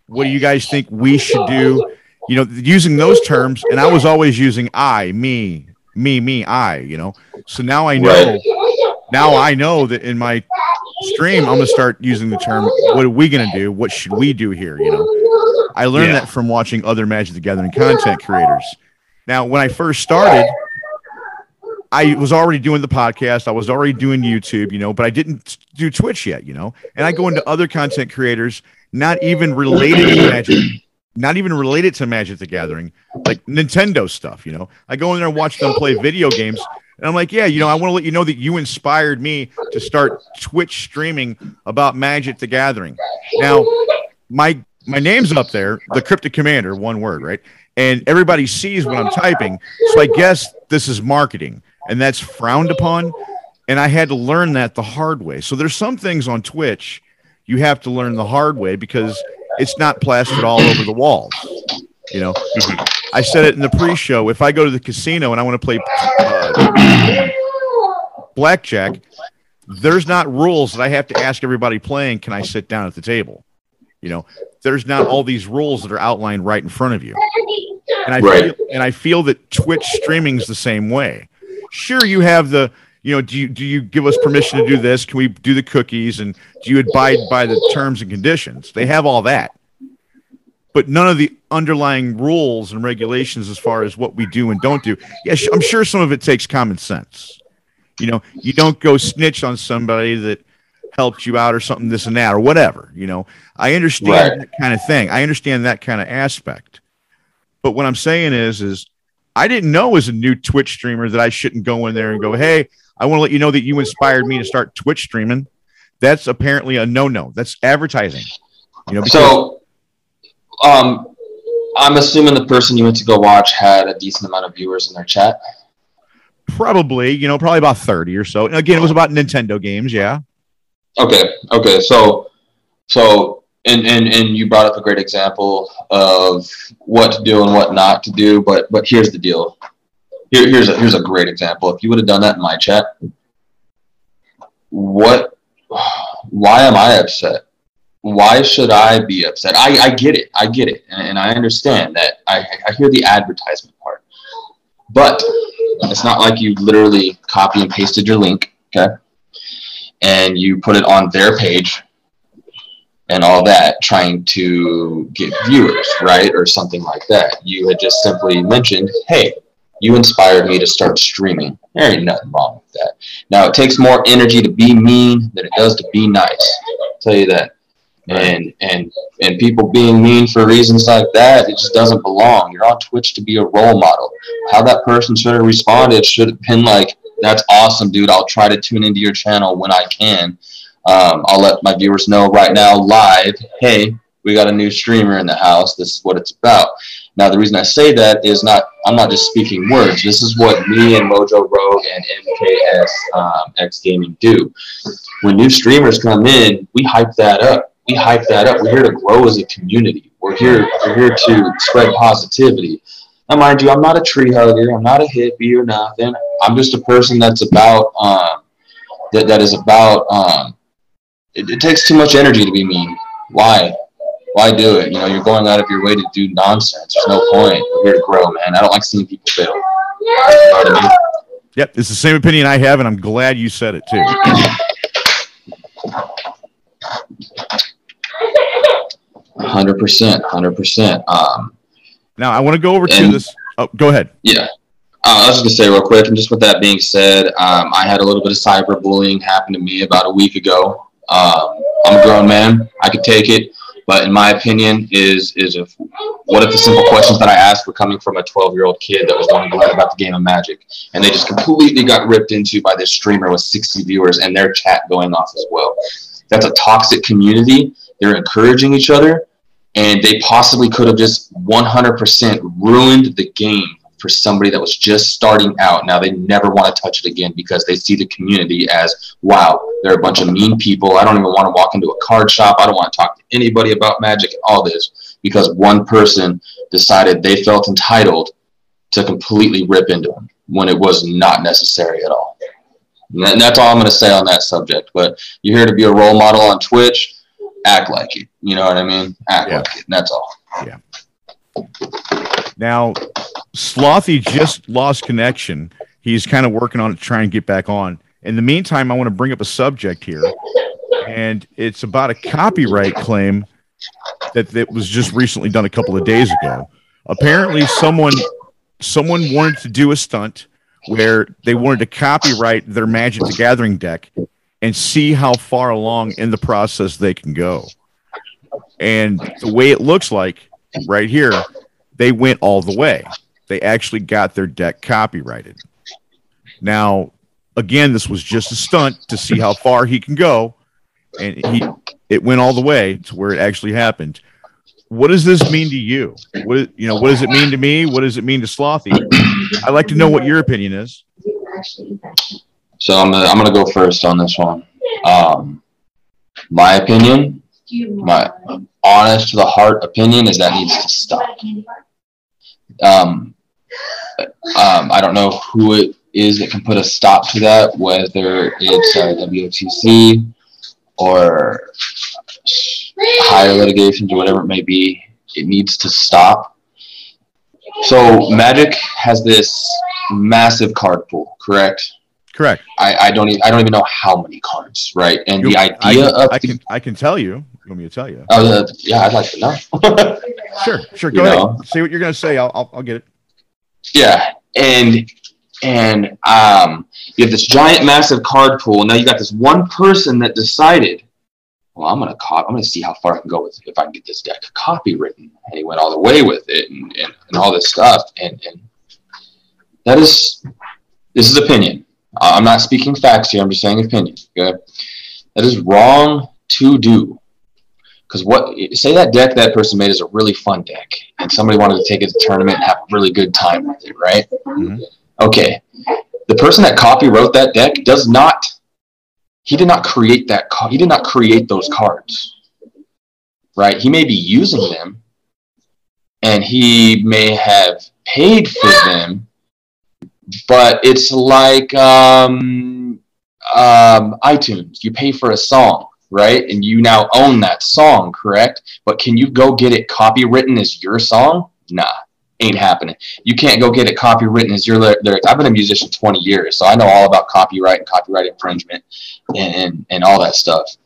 what do you guys think we should do? You know, using those terms, and I was always using I, me, me, me, I. You know, so now I know. Now I know that in my stream, I'm gonna start using the term. What are we gonna do? What should we do here? You know, I learned yeah. that from watching other Magic the Gathering content creators. Now, when I first started, I was already doing the podcast. I was already doing YouTube, you know, but I didn't do Twitch yet, you know. And I go into other content creators not even related to Magic, not even related to Magic the Gathering, like Nintendo stuff. You know, I go in there and watch them play video games, and I'm like, yeah, you know, I want to let you know that you inspired me to start Twitch streaming about Magic the Gathering. Now, my my name's up there, the Cryptic Commander, one word, right? And everybody sees what I'm typing, so I guess this is marketing, and that's frowned upon. And I had to learn that the hard way. So there's some things on Twitch you have to learn the hard way because it's not plastered all over the walls. You know, I said it in the pre-show. If I go to the casino and I want to play uh, blackjack, there's not rules that I have to ask everybody playing. Can I sit down at the table? You know, there's not all these rules that are outlined right in front of you. And I right. feel, and I feel that Twitch streaming is the same way. Sure, you have the you know, do you do you give us permission to do this? Can we do the cookies? And do you abide by the terms and conditions? They have all that, but none of the underlying rules and regulations as far as what we do and don't do. Yeah, I'm sure some of it takes common sense. You know, you don't go snitch on somebody that helped you out or something, this and that, or whatever. You know, I understand right. that kind of thing. I understand that kind of aspect. But what I'm saying is, is I didn't know as a new Twitch streamer that I shouldn't go in there and go, hey, I want to let you know that you inspired me to start Twitch streaming. That's apparently a no no. That's advertising. You know, because, So, um, I'm assuming the person you went to go watch had a decent amount of viewers in their chat. probably, you know, probably about 30 or so. And again, it was about Nintendo games. Yeah. Okay, okay. So, so, and and and you brought up a great example of what to do and what not to do. But but here's the deal. Here, here's a here's a great example. If you would have done that in my chat, what? Why am I upset? Why should I be upset? I, I get it. I get it, and, and I understand that. I I hear the advertisement part, but it's not like you literally copy and pasted your link. Okay and you put it on their page and all that trying to get viewers right or something like that you had just simply mentioned hey you inspired me to start streaming. There ain't nothing wrong with that. Now it takes more energy to be mean than it does to be nice. I'll tell you that. And and and people being mean for reasons like that it just doesn't belong. You're on twitch to be a role model. How that person should have responded should have been like that's awesome dude. I'll try to tune into your channel when i can. Um, i'll let my viewers know right now live hey we got a new streamer in the house. This is what it's about now the reason i say that is not i'm not just speaking words this is what me and mojo rogue and mks um, x gaming do when new streamers come in we hype that up we hype that up we're here to grow as a community we're here we're here to spread positivity now, mind you, I'm not a tree hugger. I'm not a hippie or nothing. I'm just a person that's about um, that that is about. Um, it, it takes too much energy to be mean. Why? Why do it? You know, you're going out of your way to do nonsense. There's no point. We're here to grow, man. I don't like seeing people fail. You know I mean? Yep. It's the same opinion I have, and I'm glad you said it too. Hundred percent, hundred percent. Um, Now, I want to go over to this. Oh, go ahead. Yeah. Uh, I was just gonna say real quick, and just with that being said, um, I had a little bit of cyberbullying happen to me about a week ago. Um, I'm a grown man; I could take it, but in my opinion, is is if what if the simple questions that I asked were coming from a 12 year old kid that was wanting to learn about the game of Magic, and they just completely got ripped into by this streamer with 60 viewers and their chat going off as well. That's a toxic community. They're encouraging each other, and they possibly could have just 100% ruined the game for somebody that was just starting out. Now they never want to touch it again because they see the community as, wow, they're a bunch of mean people. I don't even want to walk into a card shop. I don't want to talk to anybody about magic and all this because one person decided they felt entitled to completely rip into them when it was not necessary at all. And that's all I'm going to say on that subject. But you're here to be a role model on Twitch. Act like it. You know what I mean? Act Yeah. like it. And that's all. Yeah. Now, Slothy just lost connection. He's kind of working on it trying to get back on. In the meantime, I want to bring up a subject here, and it's about a copyright claim that, that was just recently done a couple of days ago. Apparently, someone someone wanted to do a stunt where they wanted to copyright their Magic the Gathering deck and see how far along in the process they can go. And the way it looks like right here, they went all the way. They actually got their deck copyrighted. Now, again, this was just a stunt to see how far he can go, and he it went all the way to where it actually happened. What does this mean to you? What you know? What does it mean to me? What does it mean to Slothy? I'd like to know what your opinion is. So I'm gonna, I'm gonna go first on this one. Um, my opinion, my honest to the heart opinion, is that needs to stop. Um, um, I don't know who it is that can put a stop to that, whether it's uh, WOTC or higher litigations or whatever it may be. It needs to stop. So Magic has this massive card pool, correct? Correct. I, I don't even I don't even know how many cards, right? And You- the I, idea can, of I the- can I can tell you. You want me to tell you? uh, yeah, I'd like to know. Sure, sure. You Go ahead. know. Say what you're going to say. I'll, I'll I'll get it. Yeah, and and um, you have this giant, massive card pool. Now you got this one person that decided, well, I'm gonna cop. I'm gonna see how far I can go with if I can get this deck copywritten, and he went all the way with it, and and, and all this stuff, and and That is, this is opinion. I'm not speaking facts here. I'm just saying opinion. Okay, that is wrong to do. Because what say that deck that person made is a really fun deck, and somebody wanted to take it to tournament and have a really good time with it, right? Mhm. Okay, the person that copy wrote that deck does not. He did not create that. ca- He did not create those cards, right? He may be using them, and he may have paid for them, but it's like um, um, iTunes. You pay for a song, right? And you now own that song, correct? But can you go get it copywritten as your song? Nah, ain't happening. You can't go get it copywritten as your lyrics. I've been a musician 20 years, so I know all about copyright and copyright infringement and, and, and all that stuff.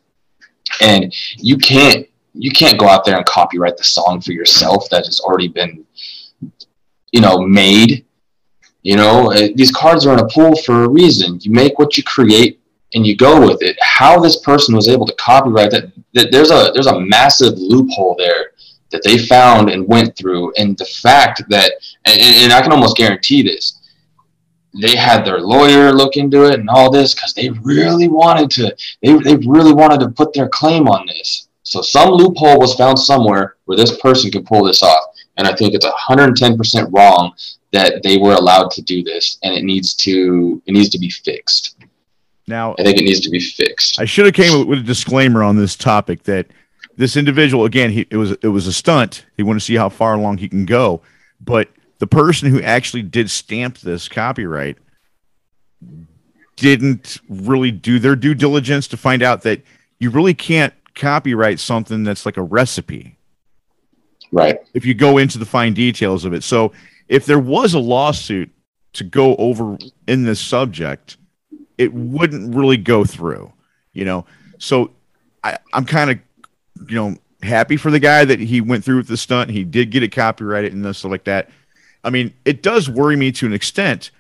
And you can't you can't go out there and copyright the song for yourself that has already been you know made you know uh, these cards are in a pool for a reason you make what you create and you go with it how this person was able to copyright that, that there's a there's a massive loophole there that they found and went through and the fact that and, and i can almost guarantee this they had their lawyer look into it and all this because they really wanted to they, they really wanted to put their claim on this. So some loophole was found somewhere where this person could pull this off and i think it's 110% wrong that they were allowed to do this and it needs to it needs to be fixed Now, i think it needs to be fixed I should have came with a disclaimer on this topic that this individual again he, it was it was a stunt. He wanted to see how far along he can go, but the person who actually did stamp this copyright didn't really do their due diligence to find out that you really can't copyright something that's like a recipe right if you go into the fine details of it. So if there was a lawsuit to go over in this subject, it wouldn't really go through, you know. So I, I'm kind of, you know, happy for the guy that he went through with the stunt. He did get it copyrighted and stuff like that. I mean, it does worry me to an extent.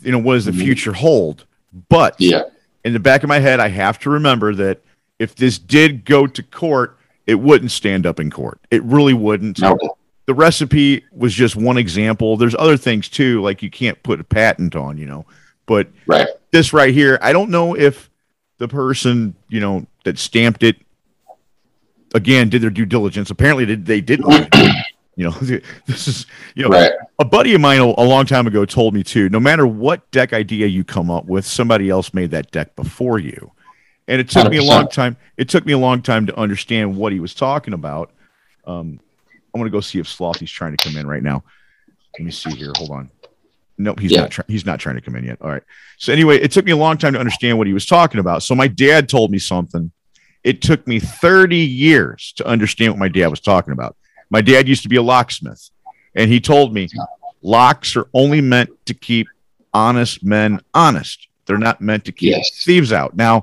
You know, what does the Mhm. future hold? But yeah in the back of my head, I have to remember that if this did go to court, it wouldn't stand up in court. It really wouldn't. no The recipe was just one example. There's other things too, like you can't put a patent on, you know. But right this right here, I don't know if the person, you know, that stamped it again did their due diligence. Apparently they, they didn't. you know, this is, you know, right. a buddy of mine a a long time ago told me too no matter what deck idea you come up with somebody else made that deck before you. And it took me a long time it took me a long time to understand what he was talking about. Um i'm gonna go see if slothy's trying to come in right now. Let me see here hold on nope he's Yeah. not trying he's not trying to come in yet all right so anyway it took me a long time to understand what he was talking about so my dad told me something it took me 30 years to understand what my dad was talking about my dad used to be a locksmith and he told me locks are only meant to keep honest men honest. They're not meant to keep Yes. thieves out. Now,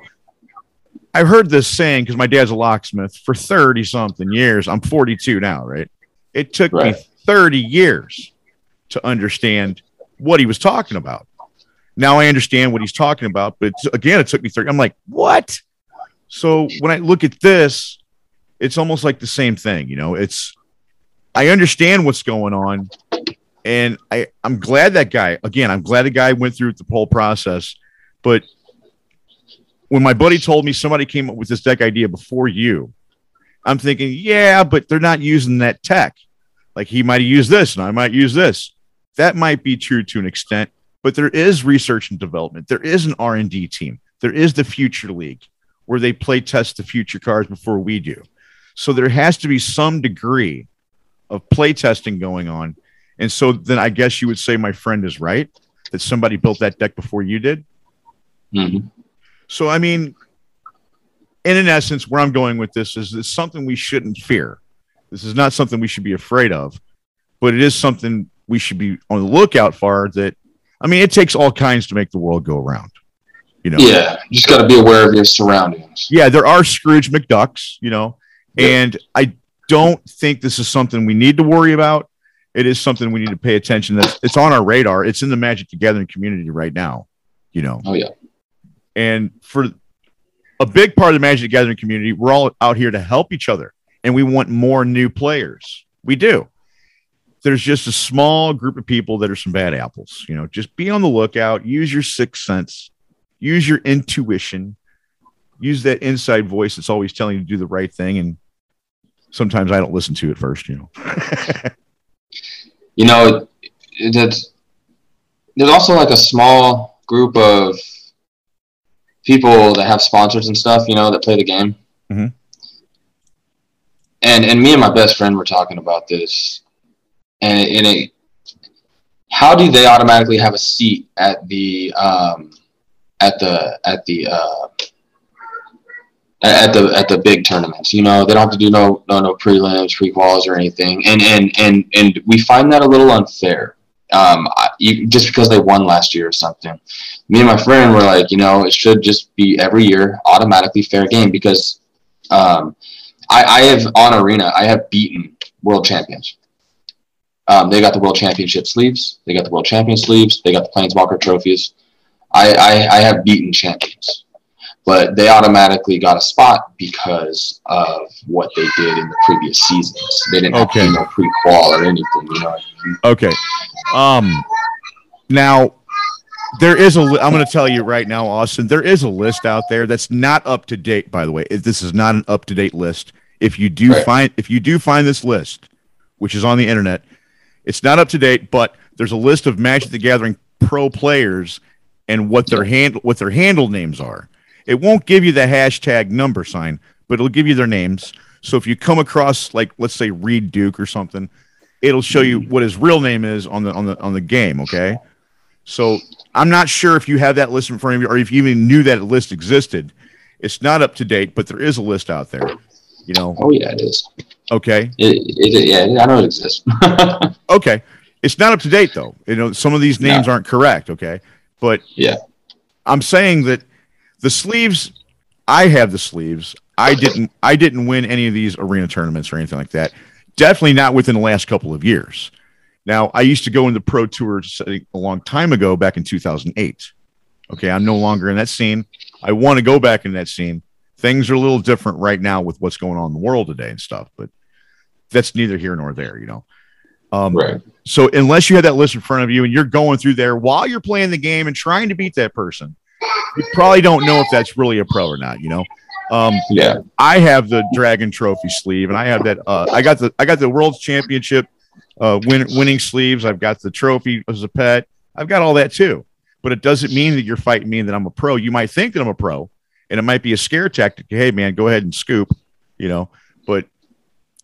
I've heard this saying because my dad's a locksmith for 30 something years. I'm 42 now, right? It took me 30 years to understand what he was talking about. Now I understand what he's talking about, but again, it took me 30. I'm like, what? So when I look at this, it's almost like the same thing, you know. It's I understand what's going on, and I I'm glad that guy. Again, I'm glad the guy went through the whole process. But when my buddy told me somebody came up with this deck idea before you, I'm thinking, yeah, but they're not using that tech. Like he might used this, and I might use this. That might be true to an extent, but there is research and development. There is an R and D team. There is the Future League, where they play test the future cars before we do. So there has to be some degree of play testing going on. And so then I guess you would say my friend is right that somebody built that deck before you did. Mhm. So I mean, in an essence, where I'm going with this is it's something we shouldn't fear. This is not something we should be afraid of, but it is something we should be on the lookout for. That I mean, it takes all kinds to make the world go around. You know, yeah you just got to be aware of your surroundings yeah, there are Scrooge McDucks, you know, Yeah. and I don't think this is something we need to worry about. It is something we need to pay attention. That's it's on our radar. It's in the Magic the Gathering community right now, you know. oh yeah And for a big part of the Magic the Gathering community, we're all out here to help each other, and we want more new players. We do. There's just a small group of people that are some bad apples. You know, just be on the lookout. Use your sixth sense. Use your intuition. Use that inside voice that's always telling you to do the right thing. And sometimes I don't listen to it first. You know. you know, that's there's also like a small group of people that have sponsors and stuff, you know, that play the game. Mm-hmm. And and me and my best friend were talking about this, and it, and it, how do they automatically have a seat at the um, at the at the uh, at the at the big tournaments. You know, they don't have to do no no no prelims, pre-quals, or anything. And and and and we find that a little unfair. Um, you, just because they won last year or something. Me and my friend were like, you know, it should just be every year automatically fair game because um, I, I have on arena I have beaten world champions. Um, they got the world championship sleeves. They got the world champion sleeves. They got the planeswalker trophies. I, I, I have beaten champions but they automatically got a spot because of what they did in the previous seasons. They didn't okay. have to pre-qual or anything, you know. Okay. Um. Now, there is a. I'm going to tell you right now, Austin. There is a list out there that's not up to date. By the way, this is not an up to date list. If you do right. find, if you do find this list, which is on the internet, it's not up to date. But there's a list of Magic the Gathering pro players and what their hand what their handle names are. It won't give you the hashtag number sign, but it'll give you their names. So if you come across like let's say Reid Duke or something, it'll show you mm-hmm. what his real name is on the on the on the game. Okay. So I'm not sure if you have that list in front of you or if you even knew that list existed. It's not up to date, but there is a list out there. You know. Oh yeah, it is. Okay. It, it, yeah, I know it exists. okay. It's not up to date though. You know, some of these names no. aren't correct. Okay. But yeah, I'm saying that the sleeves, I have the sleeves. I didn't. I didn't win any of these arena tournaments or anything like that. Definitely not within the last couple of years. Now, I used to go into pro tours a long time ago, back in 2008. Okay, I'm no longer in that scene. I want to go back in that scene. Things are a little different right now with what's going on in the world today and stuff, but that's neither here nor there, you know. Um, right. So unless you have that list in front of you and you're going through there while you're playing the game and trying to beat that person, you probably don't know if that's really a pro or not. You know. Um, yeah. I have the Dragon Trophy sleeve, and I have that. Uh, I got the I got the World Championship uh, win, winning sleeves. I've got the trophy as a pet. I've got all that too. But it doesn't mean that you're fighting me and that I'm a pro. You might think that I'm a pro, and it might be a scare tactic. Hey, man, go ahead and scoop. You know, but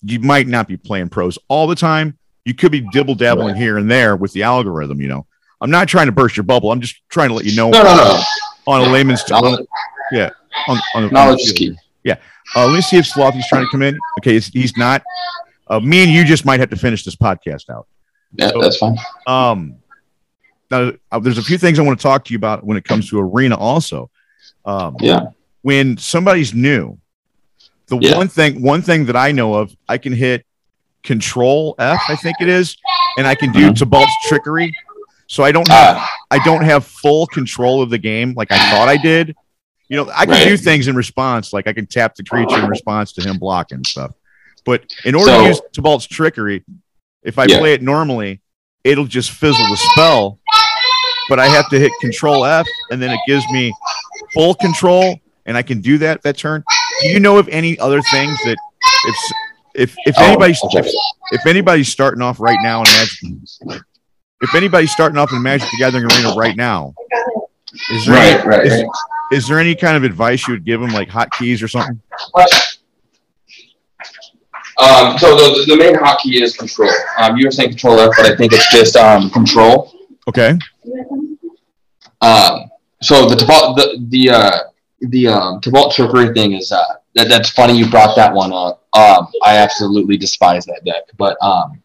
you might not be playing pros all the time. You could be dibble dabbling right. here and there with the algorithm. You know, I'm not trying to burst your bubble. I'm just trying to let you know. No, no, no on a layman's term. Yeah, on, on, knowledge is key. Yeah. Uh, let me see if Slothy's trying to come in. Okay, he's not. Uh, me and you just might have to finish this podcast out. Yeah, so, that's fine. Um, now uh, there's a few things I want to talk to you about when it comes to arena. Also, um, yeah, when somebody's new, the yeah. one thing one thing that I know of, I can hit Control F, I think it is, and I can do mm-hmm. trickery so I don't have uh, I don't have full control of the game like I thought I did. You know, I can right. do things in response, like I can tap the creature in response to him blocking stuff. But in order so, to use Tibalt's trickery, if I yeah. play it normally, it'll just fizzle the spell. But I have to hit Control F, and then it gives me full control, and I can do that that turn. Do you know of any other things that if if if oh, anybody's if, if anybody's starting off right now in Magic if anybody's starting off in Magic the Gathering Arena right now, is there, right, any, right, is, right. is, there any kind of advice you would give them, like hotkeys or something? Um, so the, the main hotkey is control. Um, you were saying control F, but I think it's just um, control. Okay. Um, so the the the uh, the um, Tibalt trickery thing is uh, that that's funny you brought that one up. Um, I absolutely despise that deck, but um,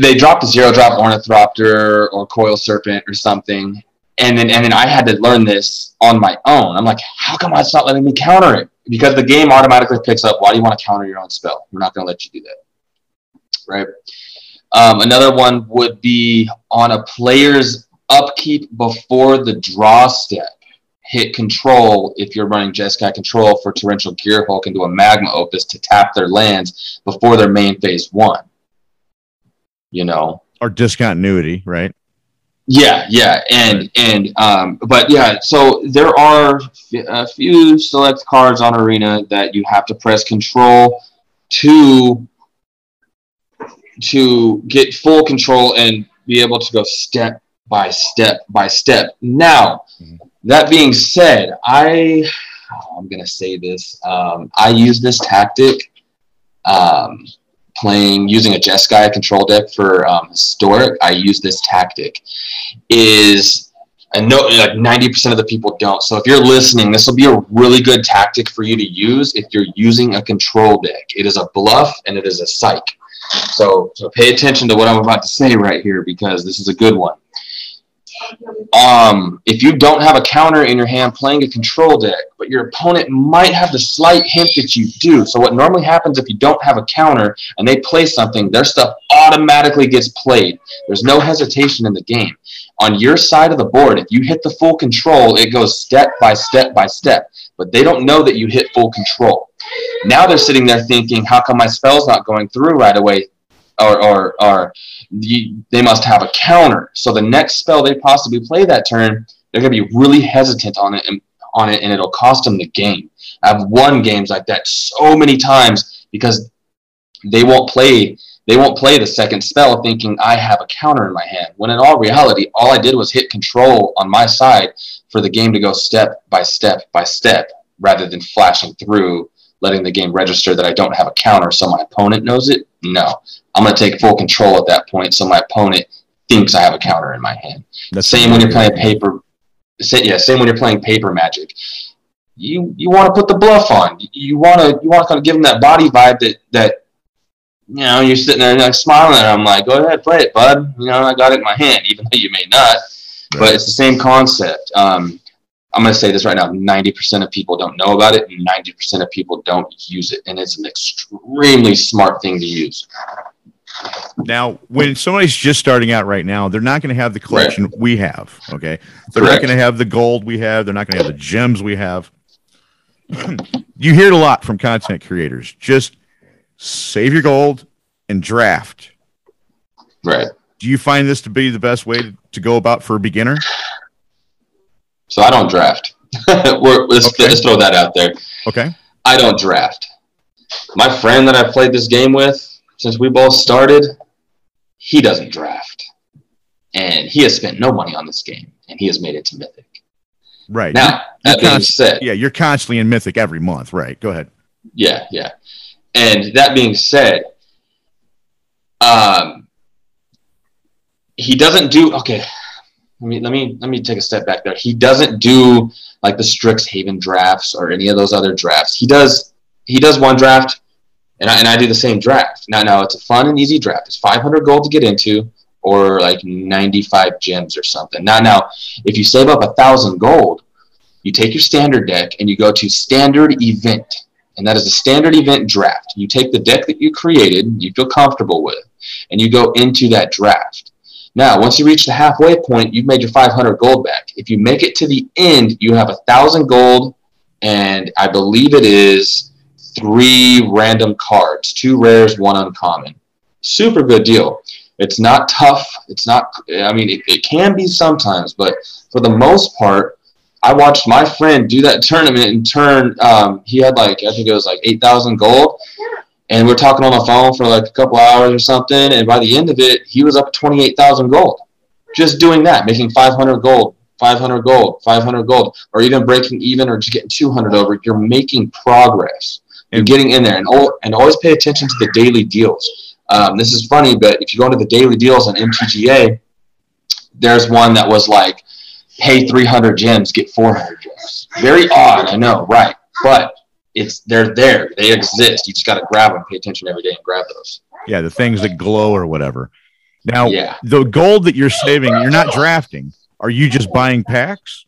they dropped a zero drop ornithopter or coil serpent or something and then and then i had to learn this on my own. I'm like how come it's not letting me counter it? Because the game automatically picks up why do you want to counter your own spell? We're not going to let you do that. Right um, another one would be on a player's upkeep before the draw step. Hit control if you're running Jeskai control for torrential gearhulk into a magma opus to tap their lands before their main phase one. You know, or discontinuity, right? Yeah, yeah, and and um, but yeah, so there are a few select cards on Arena that you have to press Control to to get full control and be able to go step by step by step. Now, mm-hmm. that being said, I I'm gonna say this. Um, I use this tactic. Um, playing using a Jeskai control deck for um, historic, I use this tactic. Is I know like 90% of the people don't. So if you're listening, this will be a really good tactic for you to use if you're using a control deck. It is a bluff and it is a psych. So, so pay attention to what I'm about to say right here because this is a good one. Um, if you don't have a counter in your hand playing a control deck, but your opponent might have the slight hint that you do. So what normally happens if you don't have a counter and they play something, their stuff automatically gets played. There's no hesitation in the game. On your side of the board, if you hit the full control, it goes step by step by step. But they don't know that you hit full control. Now they're sitting there thinking, how come my spell's not going through right away? Or, or, or they must have a counter. So the next spell they possibly play that turn, they're going to be really hesitant on it and on it, and it'll cost them the game. I've won games like that so many times because they won't play they won't play the second spell thinking I have a counter in my hand. When in all reality, all I did was hit control on my side for the game to go step by step by step rather than flashing through, letting the game register that I don't have a counter so my opponent knows it. No, I'm going to take full control at that point so my opponent thinks I have a counter in my hand. That's same when you're playing paper. Yeah, same when you're playing paper magic. You you want to put the bluff on. You want to you want to kind of give them that body vibe that that you know you're sitting there like smiling. I'm like, go ahead, play it, bud. You know, I got it in my hand, even though you may not. Right. But it's the same concept. Um, I'm going to say this right now 90% of people don't know about it, and 90% of people don't use it. And it's an extremely smart thing to use. Now, when somebody's just starting out right now, they're not going to have the collection right. we have. Okay. They're Correct. not going to have the gold we have. They're not going to have the gems we have. you hear it a lot from content creators. Just save your gold and draft. Right. Do you find this to be the best way to, to go about for a beginner? So I don't draft. let's, okay. let's throw that out there. Okay. I don't draft. My friend that I played this game with, since we both started, he doesn't draft. And he has spent no money on this game, and he has made it to Mythic. Right. Now, you're, that being said. Yeah, you're constantly in Mythic every month, right? Go ahead. Yeah, yeah. And that being said, um, he doesn't do okay. Let me let me let me take a step back there. He doesn't do like the Strixhaven drafts or any of those other drafts. He does he does one draft and I, and I do the same draft. Now, now it's a fun and easy draft. It's 500 gold to get into, or like 95 gems or something. Now, now, if you save up a thousand gold, you take your standard deck and you go to standard event, and that is a standard event draft. You take the deck that you created, you feel comfortable with, and you go into that draft. Now, once you reach the halfway point, you've made your 500 gold back. If you make it to the end, you have a thousand gold, and I believe it is three random cards, two rares, one uncommon. Super good deal. It's not tough. It's not, I mean, it, it can be sometimes, but for the most part, I watched my friend do that tournament and turn, um, he had like, I think it was like 8,000 gold. And we're talking on the phone for like a couple hours or something. And by the end of it, he was up 28,000 gold. Just doing that, making 500 gold, 500 gold, 500 gold, or even breaking even or just getting 200 over. You're making progress and getting in there and, and always pay attention to the daily deals. Um, this is funny, but if you go into the daily deals on MTGA, there's one that was like, pay 300 gems, get 400 gems. Very odd, I know, right? But it's they're there, they exist. You just got to grab them, pay attention every day, and grab those. Yeah, the things that glow or whatever. Now, yeah. the gold that you're saving, you're not drafting. Are you just buying packs?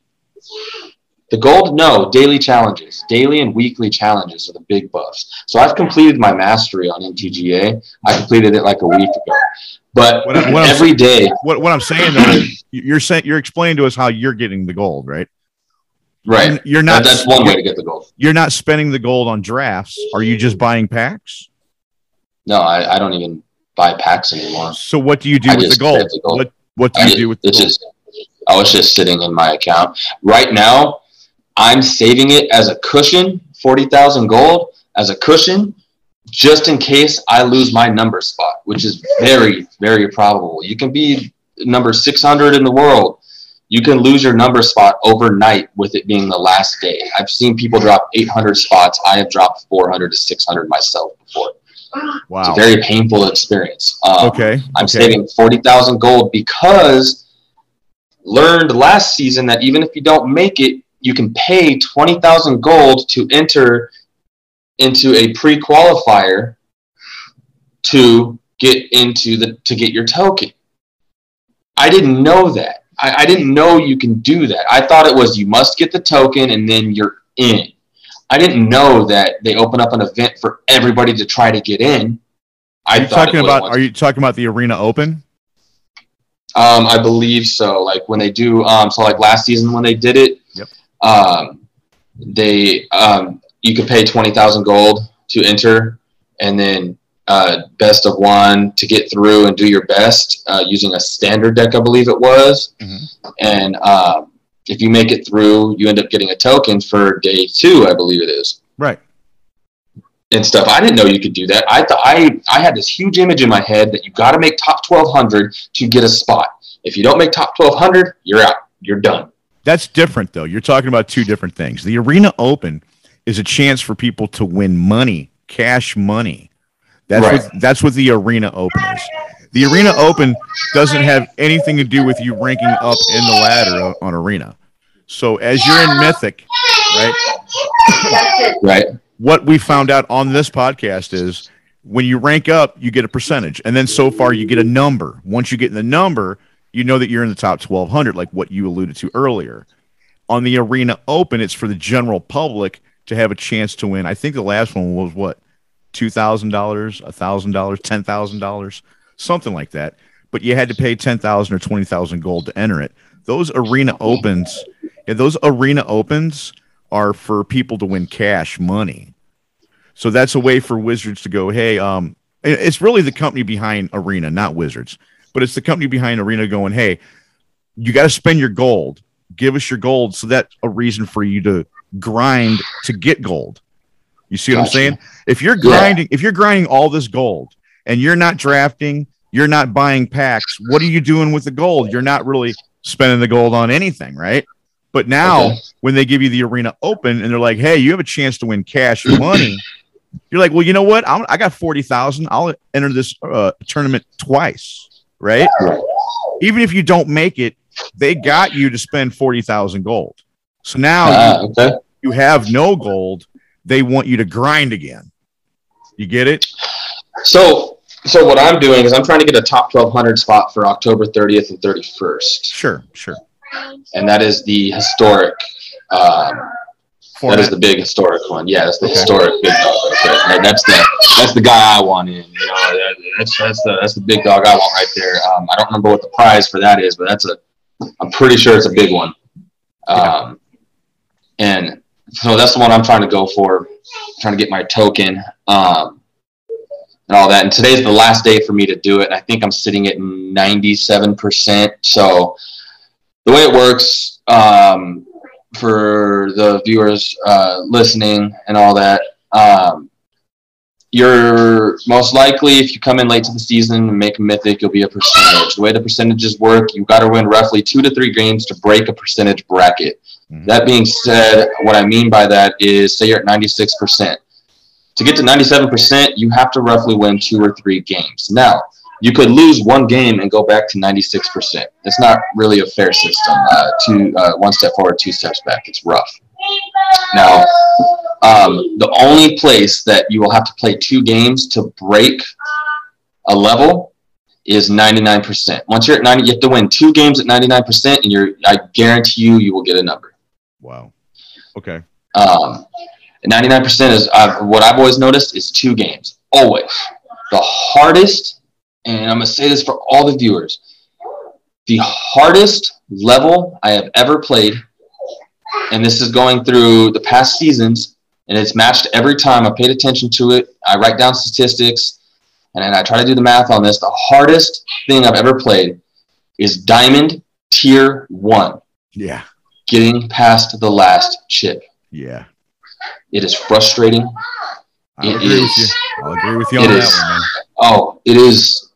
The gold, no, daily challenges. Daily and weekly challenges are the big buffs. So I've completed my mastery on MTGA. I completed it like a week ago. But what, what every day, What, what I'm saying though, you're saying you're explaining to us how you're getting the gold, right? Right. You're not. That's one way to get the gold. You're not spending the gold on drafts. Are you just buying packs? No, I, I don't even. buy packs anymore. So what do you do I with the gold? the gold. What what do I you do with the gold? just I was just sitting in my account. Right now, I'm saving it as a cushion, forty thousand gold as a cushion, just in case I lose my number spot, which is very, very probable. You can be number six hundred in the world. You can lose your number spot overnight with it being the last day. I've seen people drop 800 spots. I have dropped 400 to 600 myself before. It's Wow. a very painful experience. Um, Okay. I'm okay. saving 40,000 gold because learned last season that even if you don't make it, you can pay 20,000 gold to enter into a pre-qualifier to get into the to get your token. I didn't know that. I, I didn't know you can do that. I thought it was you must get the token and then you're in. I didn't know that they open up an event for everybody to try to get in. I Are you talking about once- are you talking about the arena open? um, I believe so. Like when they do, um, so like last season when they did it, Yep. um, they um, you could pay twenty thousand gold to enter, and then uh, best of one to get through and do your best uh, using a standard deck, I believe it was. Mhm. And um, if you make it through, you end up getting a token for day two, I believe it is Right. and stuff. I didn't know you could do that. I thought I I had this huge image in my head that you got to make top twelve hundred to get a spot. If you don't make top twelve hundred, you're out. You're done. That's different though. You're talking about two different things. The arena open is a chance for people to win money, cash money. That's Right. what that's what the arena open is. The arena open doesn't have anything to do with you ranking up in the ladder on arena. So as you're in mythic, right? Right. what we found out on this podcast is when you rank up, you get a percentage, and then so far you get a number. Once you get in the number, you know that you're in the top 1200, like what you alluded to earlier. On the Arena Open, it's for the general public to have a chance to win. I think the last one was what two thousand dollars, a thousand dollars, ten thousand dollars, something like that. But you had to pay ten thousand or twenty thousand gold to enter it. Those arena opens, yeah, those arena opens are for people to win cash money. So that's a way for Wizards to go, hey, um, it's really the company behind Arena, not Wizards, but it's the company behind Arena going, hey, you got to spend your gold. Give us your gold. So that's a reason for you to grind to get gold. You see what I'm saying? If you're Yeah. grinding, if you're grinding all this gold and you're not drafting, you're not buying packs, what are you doing with the gold? You're not really spending the gold on anything, right? But now Okay. when they give you the arena open and they're like, "Hey, you have a chance to win cash money," you're like, "Well, you know what? I'm, I got forty thousand. I'll enter this uh, tournament twice, right? Even if you don't make it, they got you to spend forty thousand gold. So now Ah, okay. you have no gold. They want you to grind again. You get it? So, so what I'm doing is I'm trying to get a top 1200 spot for October 30th and 31st, Sure, sure. and that is the historic. Um, that is the big historic one. Yeah, that's the Okay. historic big dog. Right there. That's the that's the guy I want in. You know, that's that's the that's the big dog I want right there. Um, I don't remember what the prize for that is, but that's a. I'm pretty sure it's a big one. Um, and so that's the one I'm trying to go for, trying to get my token. Um, and all that. And today's the last day for me to do it. And I think I'm sitting at 97%. So the way it works um, for the viewers uh, listening and all that, um, you're most likely, if you come in late to the season and make a mythic, you'll be a percentage. The way the percentages work, you've got to win roughly two to three games to break a percentage bracket. Mhm. That being said, what I mean by that is say you're at 96%. To get to 97%, you have to roughly win two or three games. Now, you could lose one game and go back to 96%. It's not really a fair system. Uh, two, uh, one step forward, two steps back. It's rough. Now, um, the only place that you will have to play two games to break a level is 99%. Once you're at 90, you have to win two games at 99%, and you're, I guarantee you, you will get a number. Wow. Okay. Um, 99% is uh, what I've always noticed is two games. Always. The hardest, and I'm going to say this for all the viewers the hardest level I have ever played, and this is going through the past seasons, and it's matched every time. I paid attention to it. I write down statistics. and, and I try to do the math on this. The hardest thing I've ever played is Diamond Tier One. Yeah. Getting past the last chip. Yeah. It is frustrating. I'll It agree with you. I'll agree with you on that is. one, man. Oh, it is.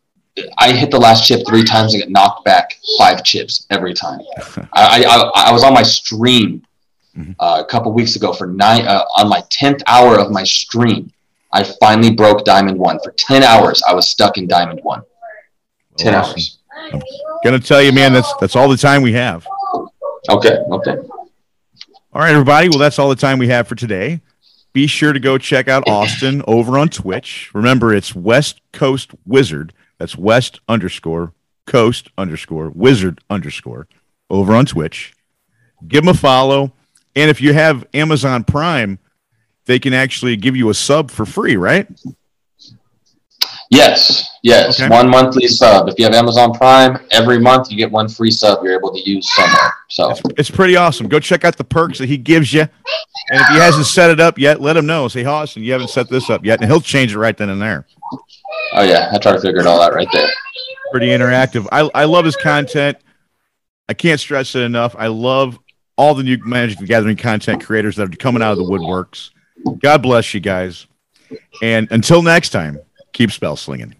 I hit the last chip three times and get knocked back five chips every time. I, I, I was on my stream Mhm. uh, a couple weeks ago for nine uh, on my tenth hour of my stream. I finally broke Diamond One. For ten hours, I was stuck in Diamond One. Ten Awesome. hours. Gonna tell you, man, that's that's all the time we have. Okay. Okay. All right, everybody. Well, that's all the time we have for today. Be sure to go check out Austin over on Twitch. Remember, it's West Coast Wizard. That's West underscore Coast underscore Wizard underscore over on Twitch. Give them a follow. And if you have Amazon Prime, they can actually give you a sub for free, right? Yes. Yes. Okay. One monthly sub. If you have Amazon Prime, every month you get one free sub. You're able to use somewhere. So It's, it's pretty awesome. Go check out the perks that he gives you. And if he hasn't set it up yet, let him know. Say, Austin, you haven't set this up yet. And he'll change it right then and there. Oh yeah, I try to figure it all out right there. pretty interactive. I, I love his content. I can't stress it enough. I love all the new Magic the Gathering content creators that are coming out of the woodworks. God bless you guys. And until next time, keep spell slinging.